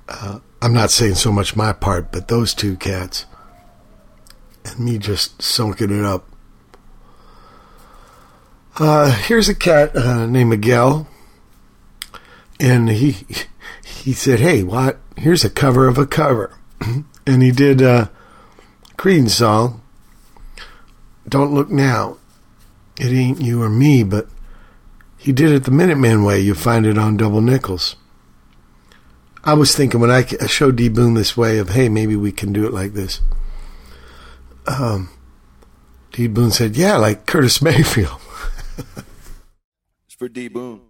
Uh, I'm not saying so much my part, but those two cats. And me just soaking it up. Uh, here's a cat uh, named Miguel. And he he said, "Hey, what? Here's a cover of a cover." and he did a Creedence song, "Don't Look Now." It ain't you or me, but he did it the Minutemen way. You find it on Double Nickels. I was thinking when I I showed D Boon this way of, hey, maybe we can do it like this. Um, D Boon said, yeah, like Curtis Mayfield. It's for D Boon.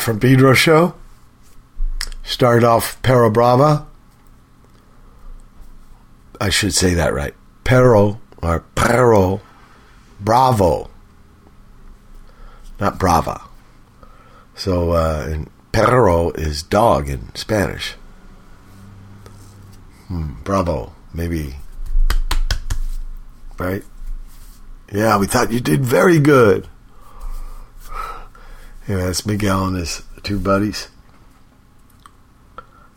From Pedro show. Started off Pero Brava. I should say that right. Pero or Pero Bravo. Not Brava. So uh, and Perro is dog in Spanish. Hmm, bravo. Maybe. Right? Yeah, we thought you did very good. That's Miguel and his two buddies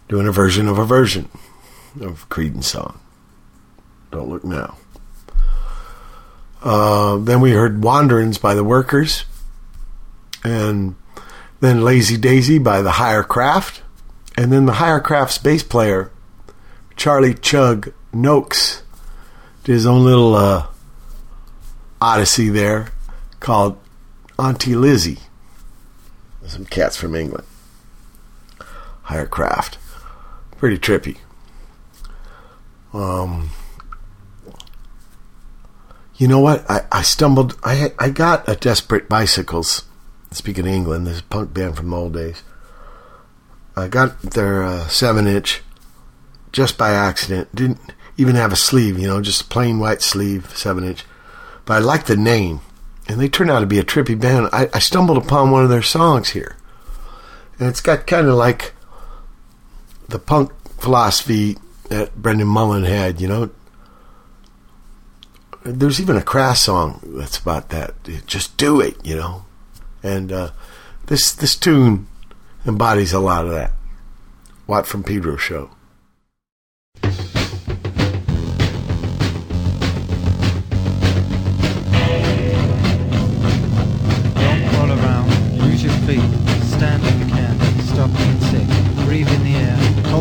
doing a version of a version of Creedence song. Don't look now. Uh, then we heard Wanderings by the Workers, and then Lazy Daisy by the Higher Craft, and then the Higher Craft's bass player, Charlie Chug Noakes, did his own little uh, odyssey there called Aunty Lizzie some cats from England. Higher craft. Pretty trippy. Um, you know what? I, I stumbled. I I got a Desperate Bicycles. Speaking of England, this punk band from the old days. I got their uh, seven inch just by accident. Didn't even have a sleeve, you know, just a plain white sleeve, seven inch. But I liked the name, and they turned out to be a trippy band. I, I stumbled upon one of their songs here, and it's got kind of like the punk philosophy that Brendan Mullen had, you know. There's even a Crass song that's about that. Just do it, you know. And uh, this this tune embodies a lot of that. Watt from Pedro show.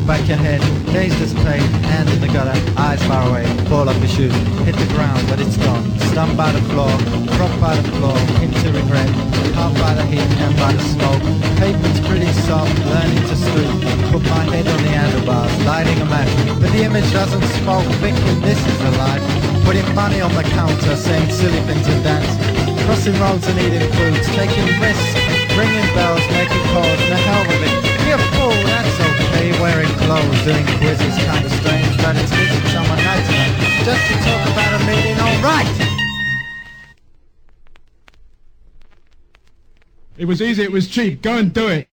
Back your head, dazed as pain, hand in the gutter, eyes far away, fall off your shoes, hit the ground but it's gone, stunned by the floor, dropped by the floor, into regret, caught by the heat and by the smoke, pavement's pretty soft, learning to stoop, put my head on the handlebars, lighting a match, but the image doesn't smoke, thinking this is a life, putting money on the counter, saying silly things and dance, crossing roads and eating foods, taking risks, ringing bells, making calls, the hell with it. Be a fool. Wearing clothes, doing quizzes, kinda strange, but it's meeting someone nice just to talk about a meeting, alright! It was easy, it was cheap. Go and do it.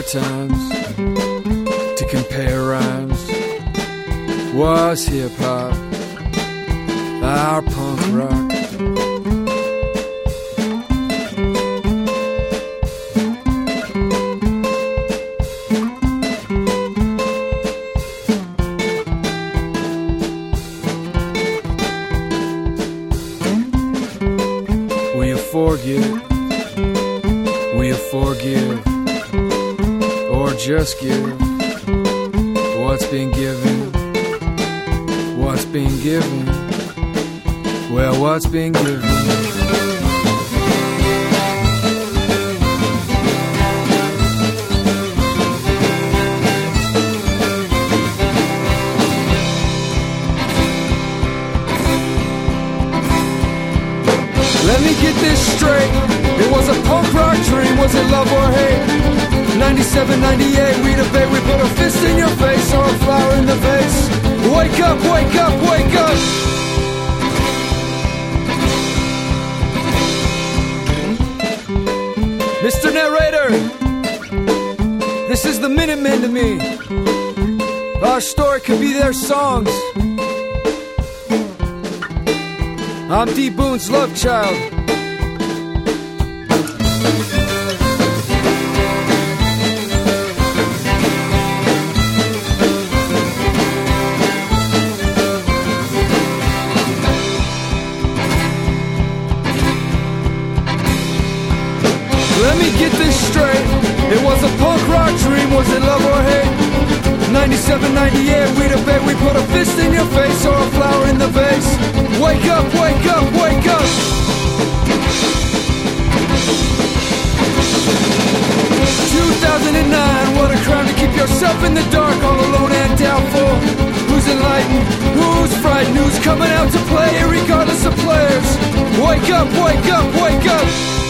Times, to compare rhymes. Was hip hop our punk rock? Just what's been given? What's been given? Well, what's been given? Let me get this straight. It was a punk rock dream, was it love or hate? 97, 98, we debate, we put a fist in your face or a flower in the vase. Wake up, wake up, wake up! Mr. Narrator, this is the Minutemen to me. Our story could be their songs. I'm D Boon's love child. 798, we debate, we put a fist in your face or a flower in the vase. Wake up, wake up, wake up! Two thousand and nine, what a crime to keep yourself in the dark, all alone and doubtful. Who's enlightened? Who's frightened? Who's coming out to play, regardless of players? Wake up, wake up, wake up!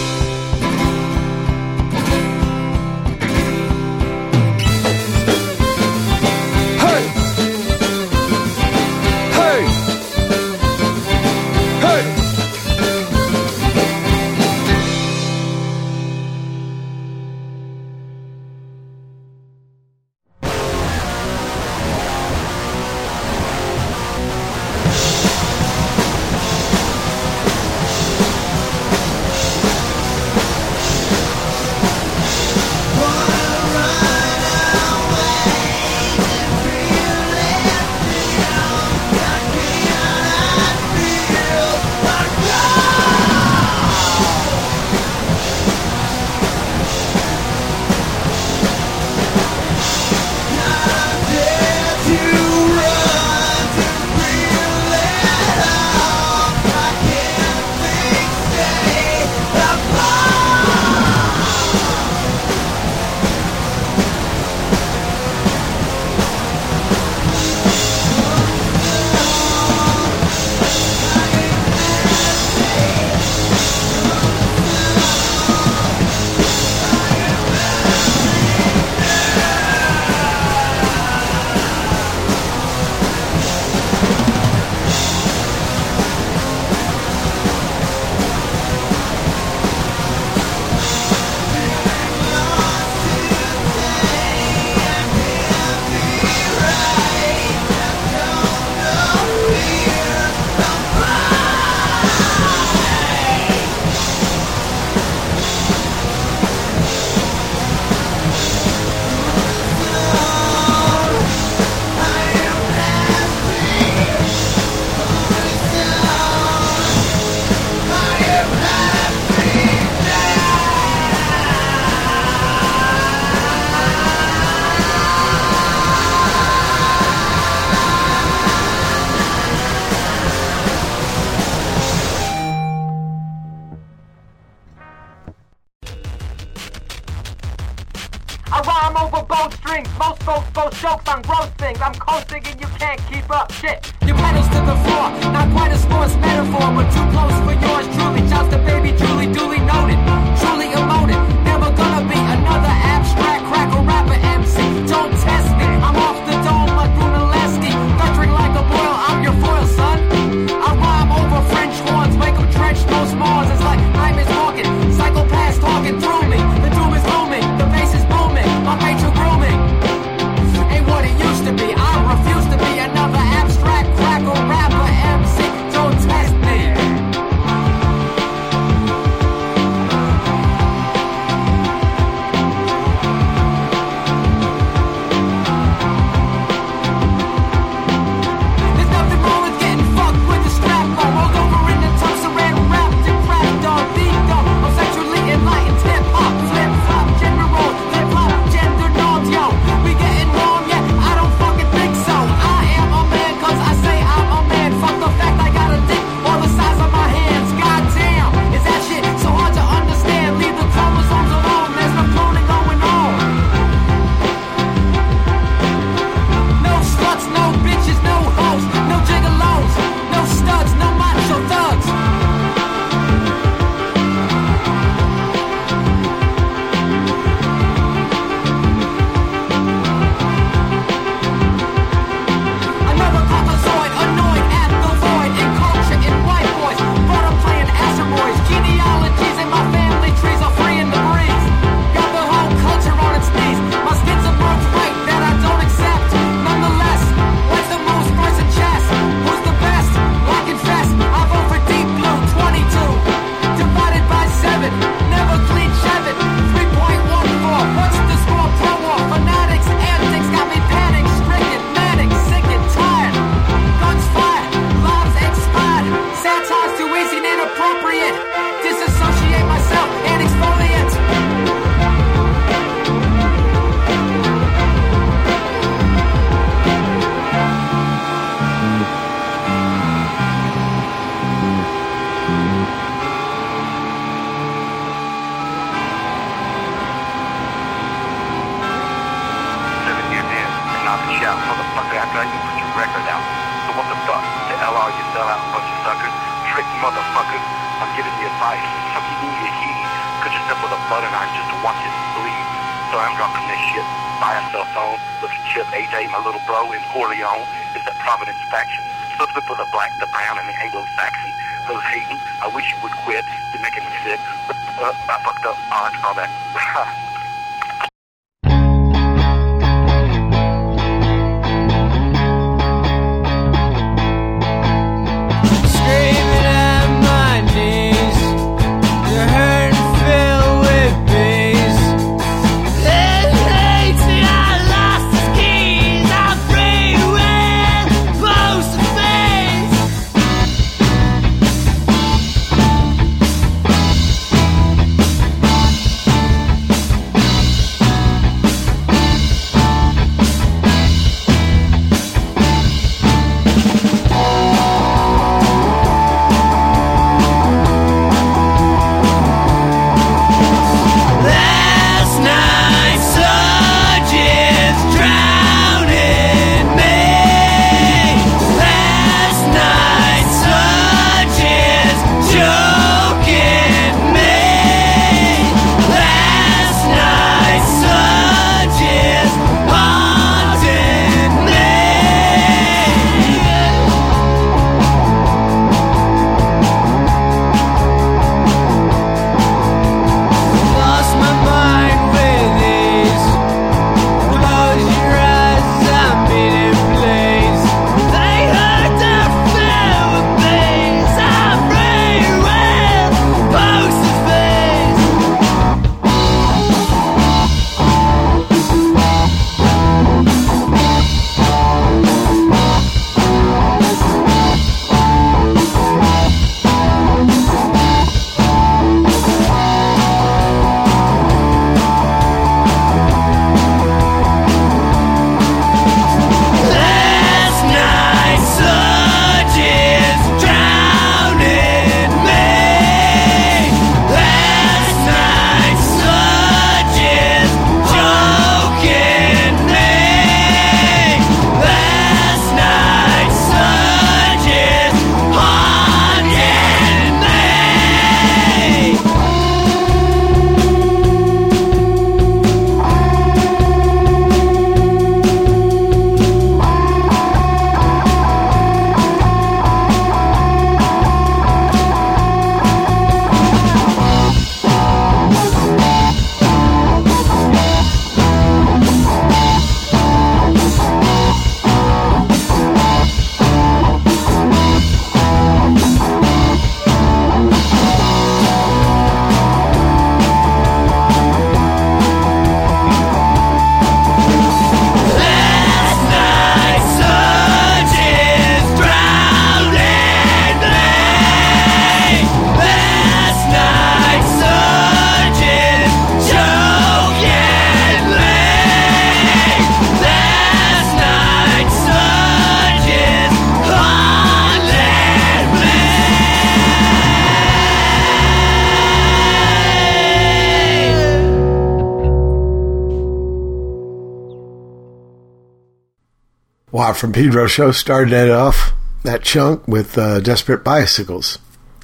Watt, from Pedro Show started that off, that chunk with uh, Desperate Bicycles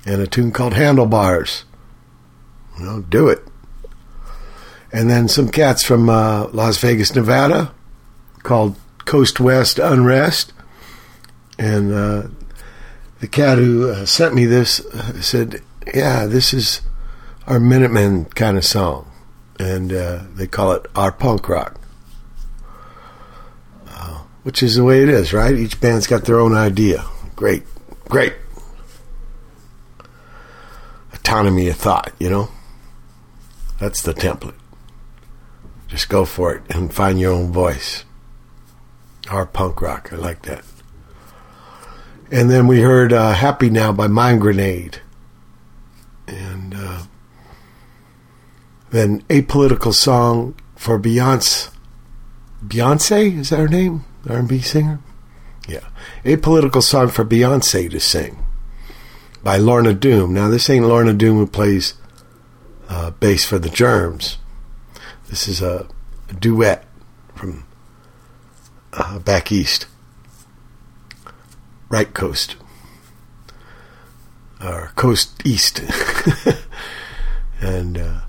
and a tune called Handlebars. You know, do it. And then some cats from uh, Las Vegas, Nevada called Coastwest Unrest. And uh, the cat who uh, sent me this uh, said, Yeah, this is our Minutemen kind of song. And uh, they call it our punk rock which is the way it is, right? Each band's got their own idea. Great, great. Autonomy of thought, you know? That's the template. Just go for it and find your own voice. Our punk rock, I like that. And then we heard uh, Happy Now by Mind Grenade. And uh, then Apolitical Song for Beyonce. Beyonce? Is that her name? R&B singer? Yeah. Apolitical Song for Beyonce to sing by Lorna Doom. Now, this ain't Lorna Doom who plays uh, bass for the Germs. This is a, a duet from uh, back east, right coast. or Coast East. and uh,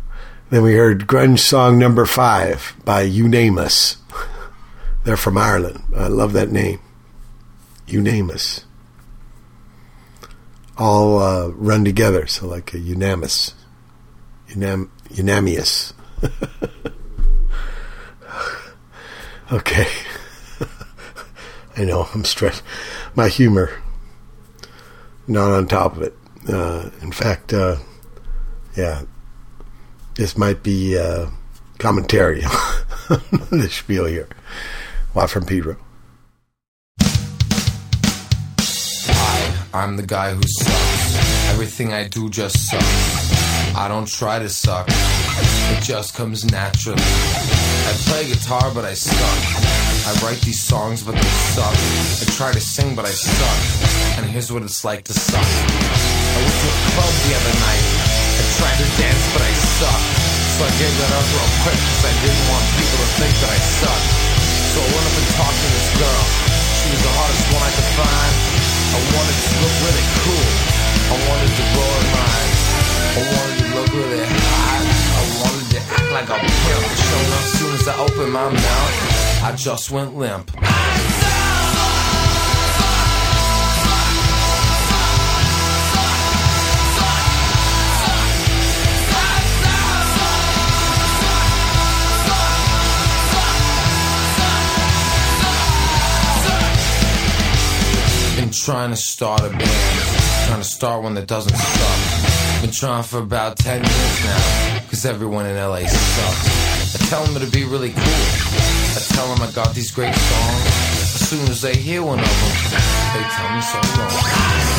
then we heard grunge song number five by Younameus. They're from Ireland. I love that name. Younameus. All uh, run together, so like a unanimous, unam, unanimous. okay. I know I'm stressed. My humor, not on top of it. Uh, in fact, uh, yeah, this might be uh, commentary on this spiel here. Watt from Pedro. I'm the guy who sucks. Everything I do just sucks. I don't try to suck, it just comes naturally. I play guitar, but I suck. I write these songs, but they suck. I try to sing, but I suck. And here's what it's like to suck. I went to a club the other night. I tried to dance, but I suck. So I gave that up real quick, cause I didn't want people to think that I suck. So I went up and talked to this girl. She was the hottest one I could find. I wanted to look really cool. I wanted to blow her mind. I wanted to look really hot. I wanted to act like a pimp. Enough, as soon as I opened my mouth, I just went limp. Trying to start a band, trying to start one that doesn't suck. Been trying for about 10 years now, cause everyone in LA sucks. I tell them it'd be really cool. I tell them I got these great songs. As soon as they hear one of them, they tell me so wrong.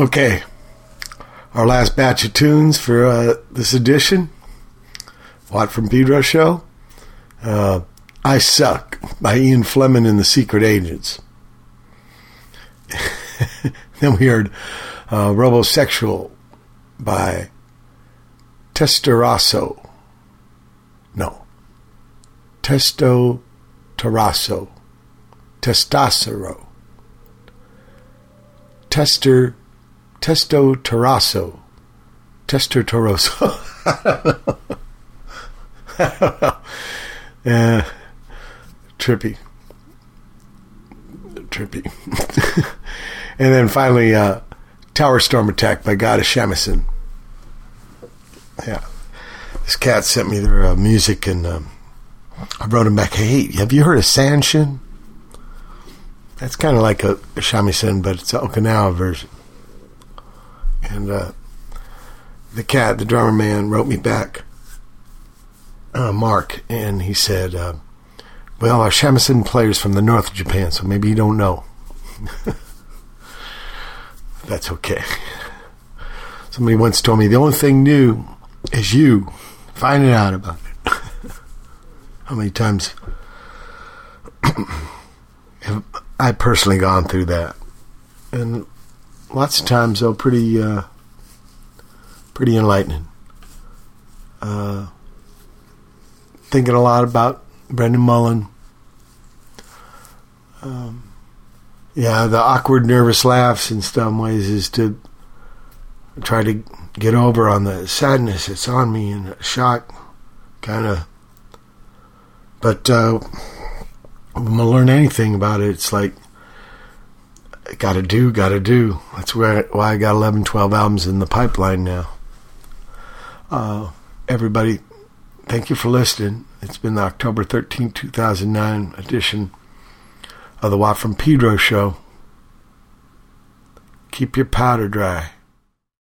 Okay. Our last batch of tunes for uh, this edition. Watt from Pedro Show. Uh, I Suck by Ian Fleming and the Secret Agents. then we heard uh, Robosexual by Testarasso. No. Testo Tarasso. Testosero. Tester Testo Tarasso. Tester Toroso. yeah. Trippy. Trippy. and then finally, uh, Tower Storm Attack by God of Shamisen. Yeah. This cat sent me their uh, music and um, I wrote him back, hey, have you heard of Sanshin? That's kind of like a, a shamisen, but it's an Okinawa version. And uh, the cat, the drummer man, wrote me back, uh, Mark, and he said, uh, well, our shamisen players from the north of Japan, so maybe you don't know. That's okay. Somebody once told me the only thing new is you finding out about it. How many times have I personally gone through that? And lots of times, though, pretty, uh, pretty enlightening. Uh, thinking a lot about Brendan Mullen. Um, yeah, the awkward, nervous laughs in some ways is to try to get over on the sadness that's on me and shock, kind of. But uh, when I learn anything about it, it's like gotta do, gotta do. That's where why I got 11, 12 albums in the pipeline now. Uh, everybody, thank you for listening. It's been the October 13, 2009 edition of the Watt from Pedro show. Keep your powder dry.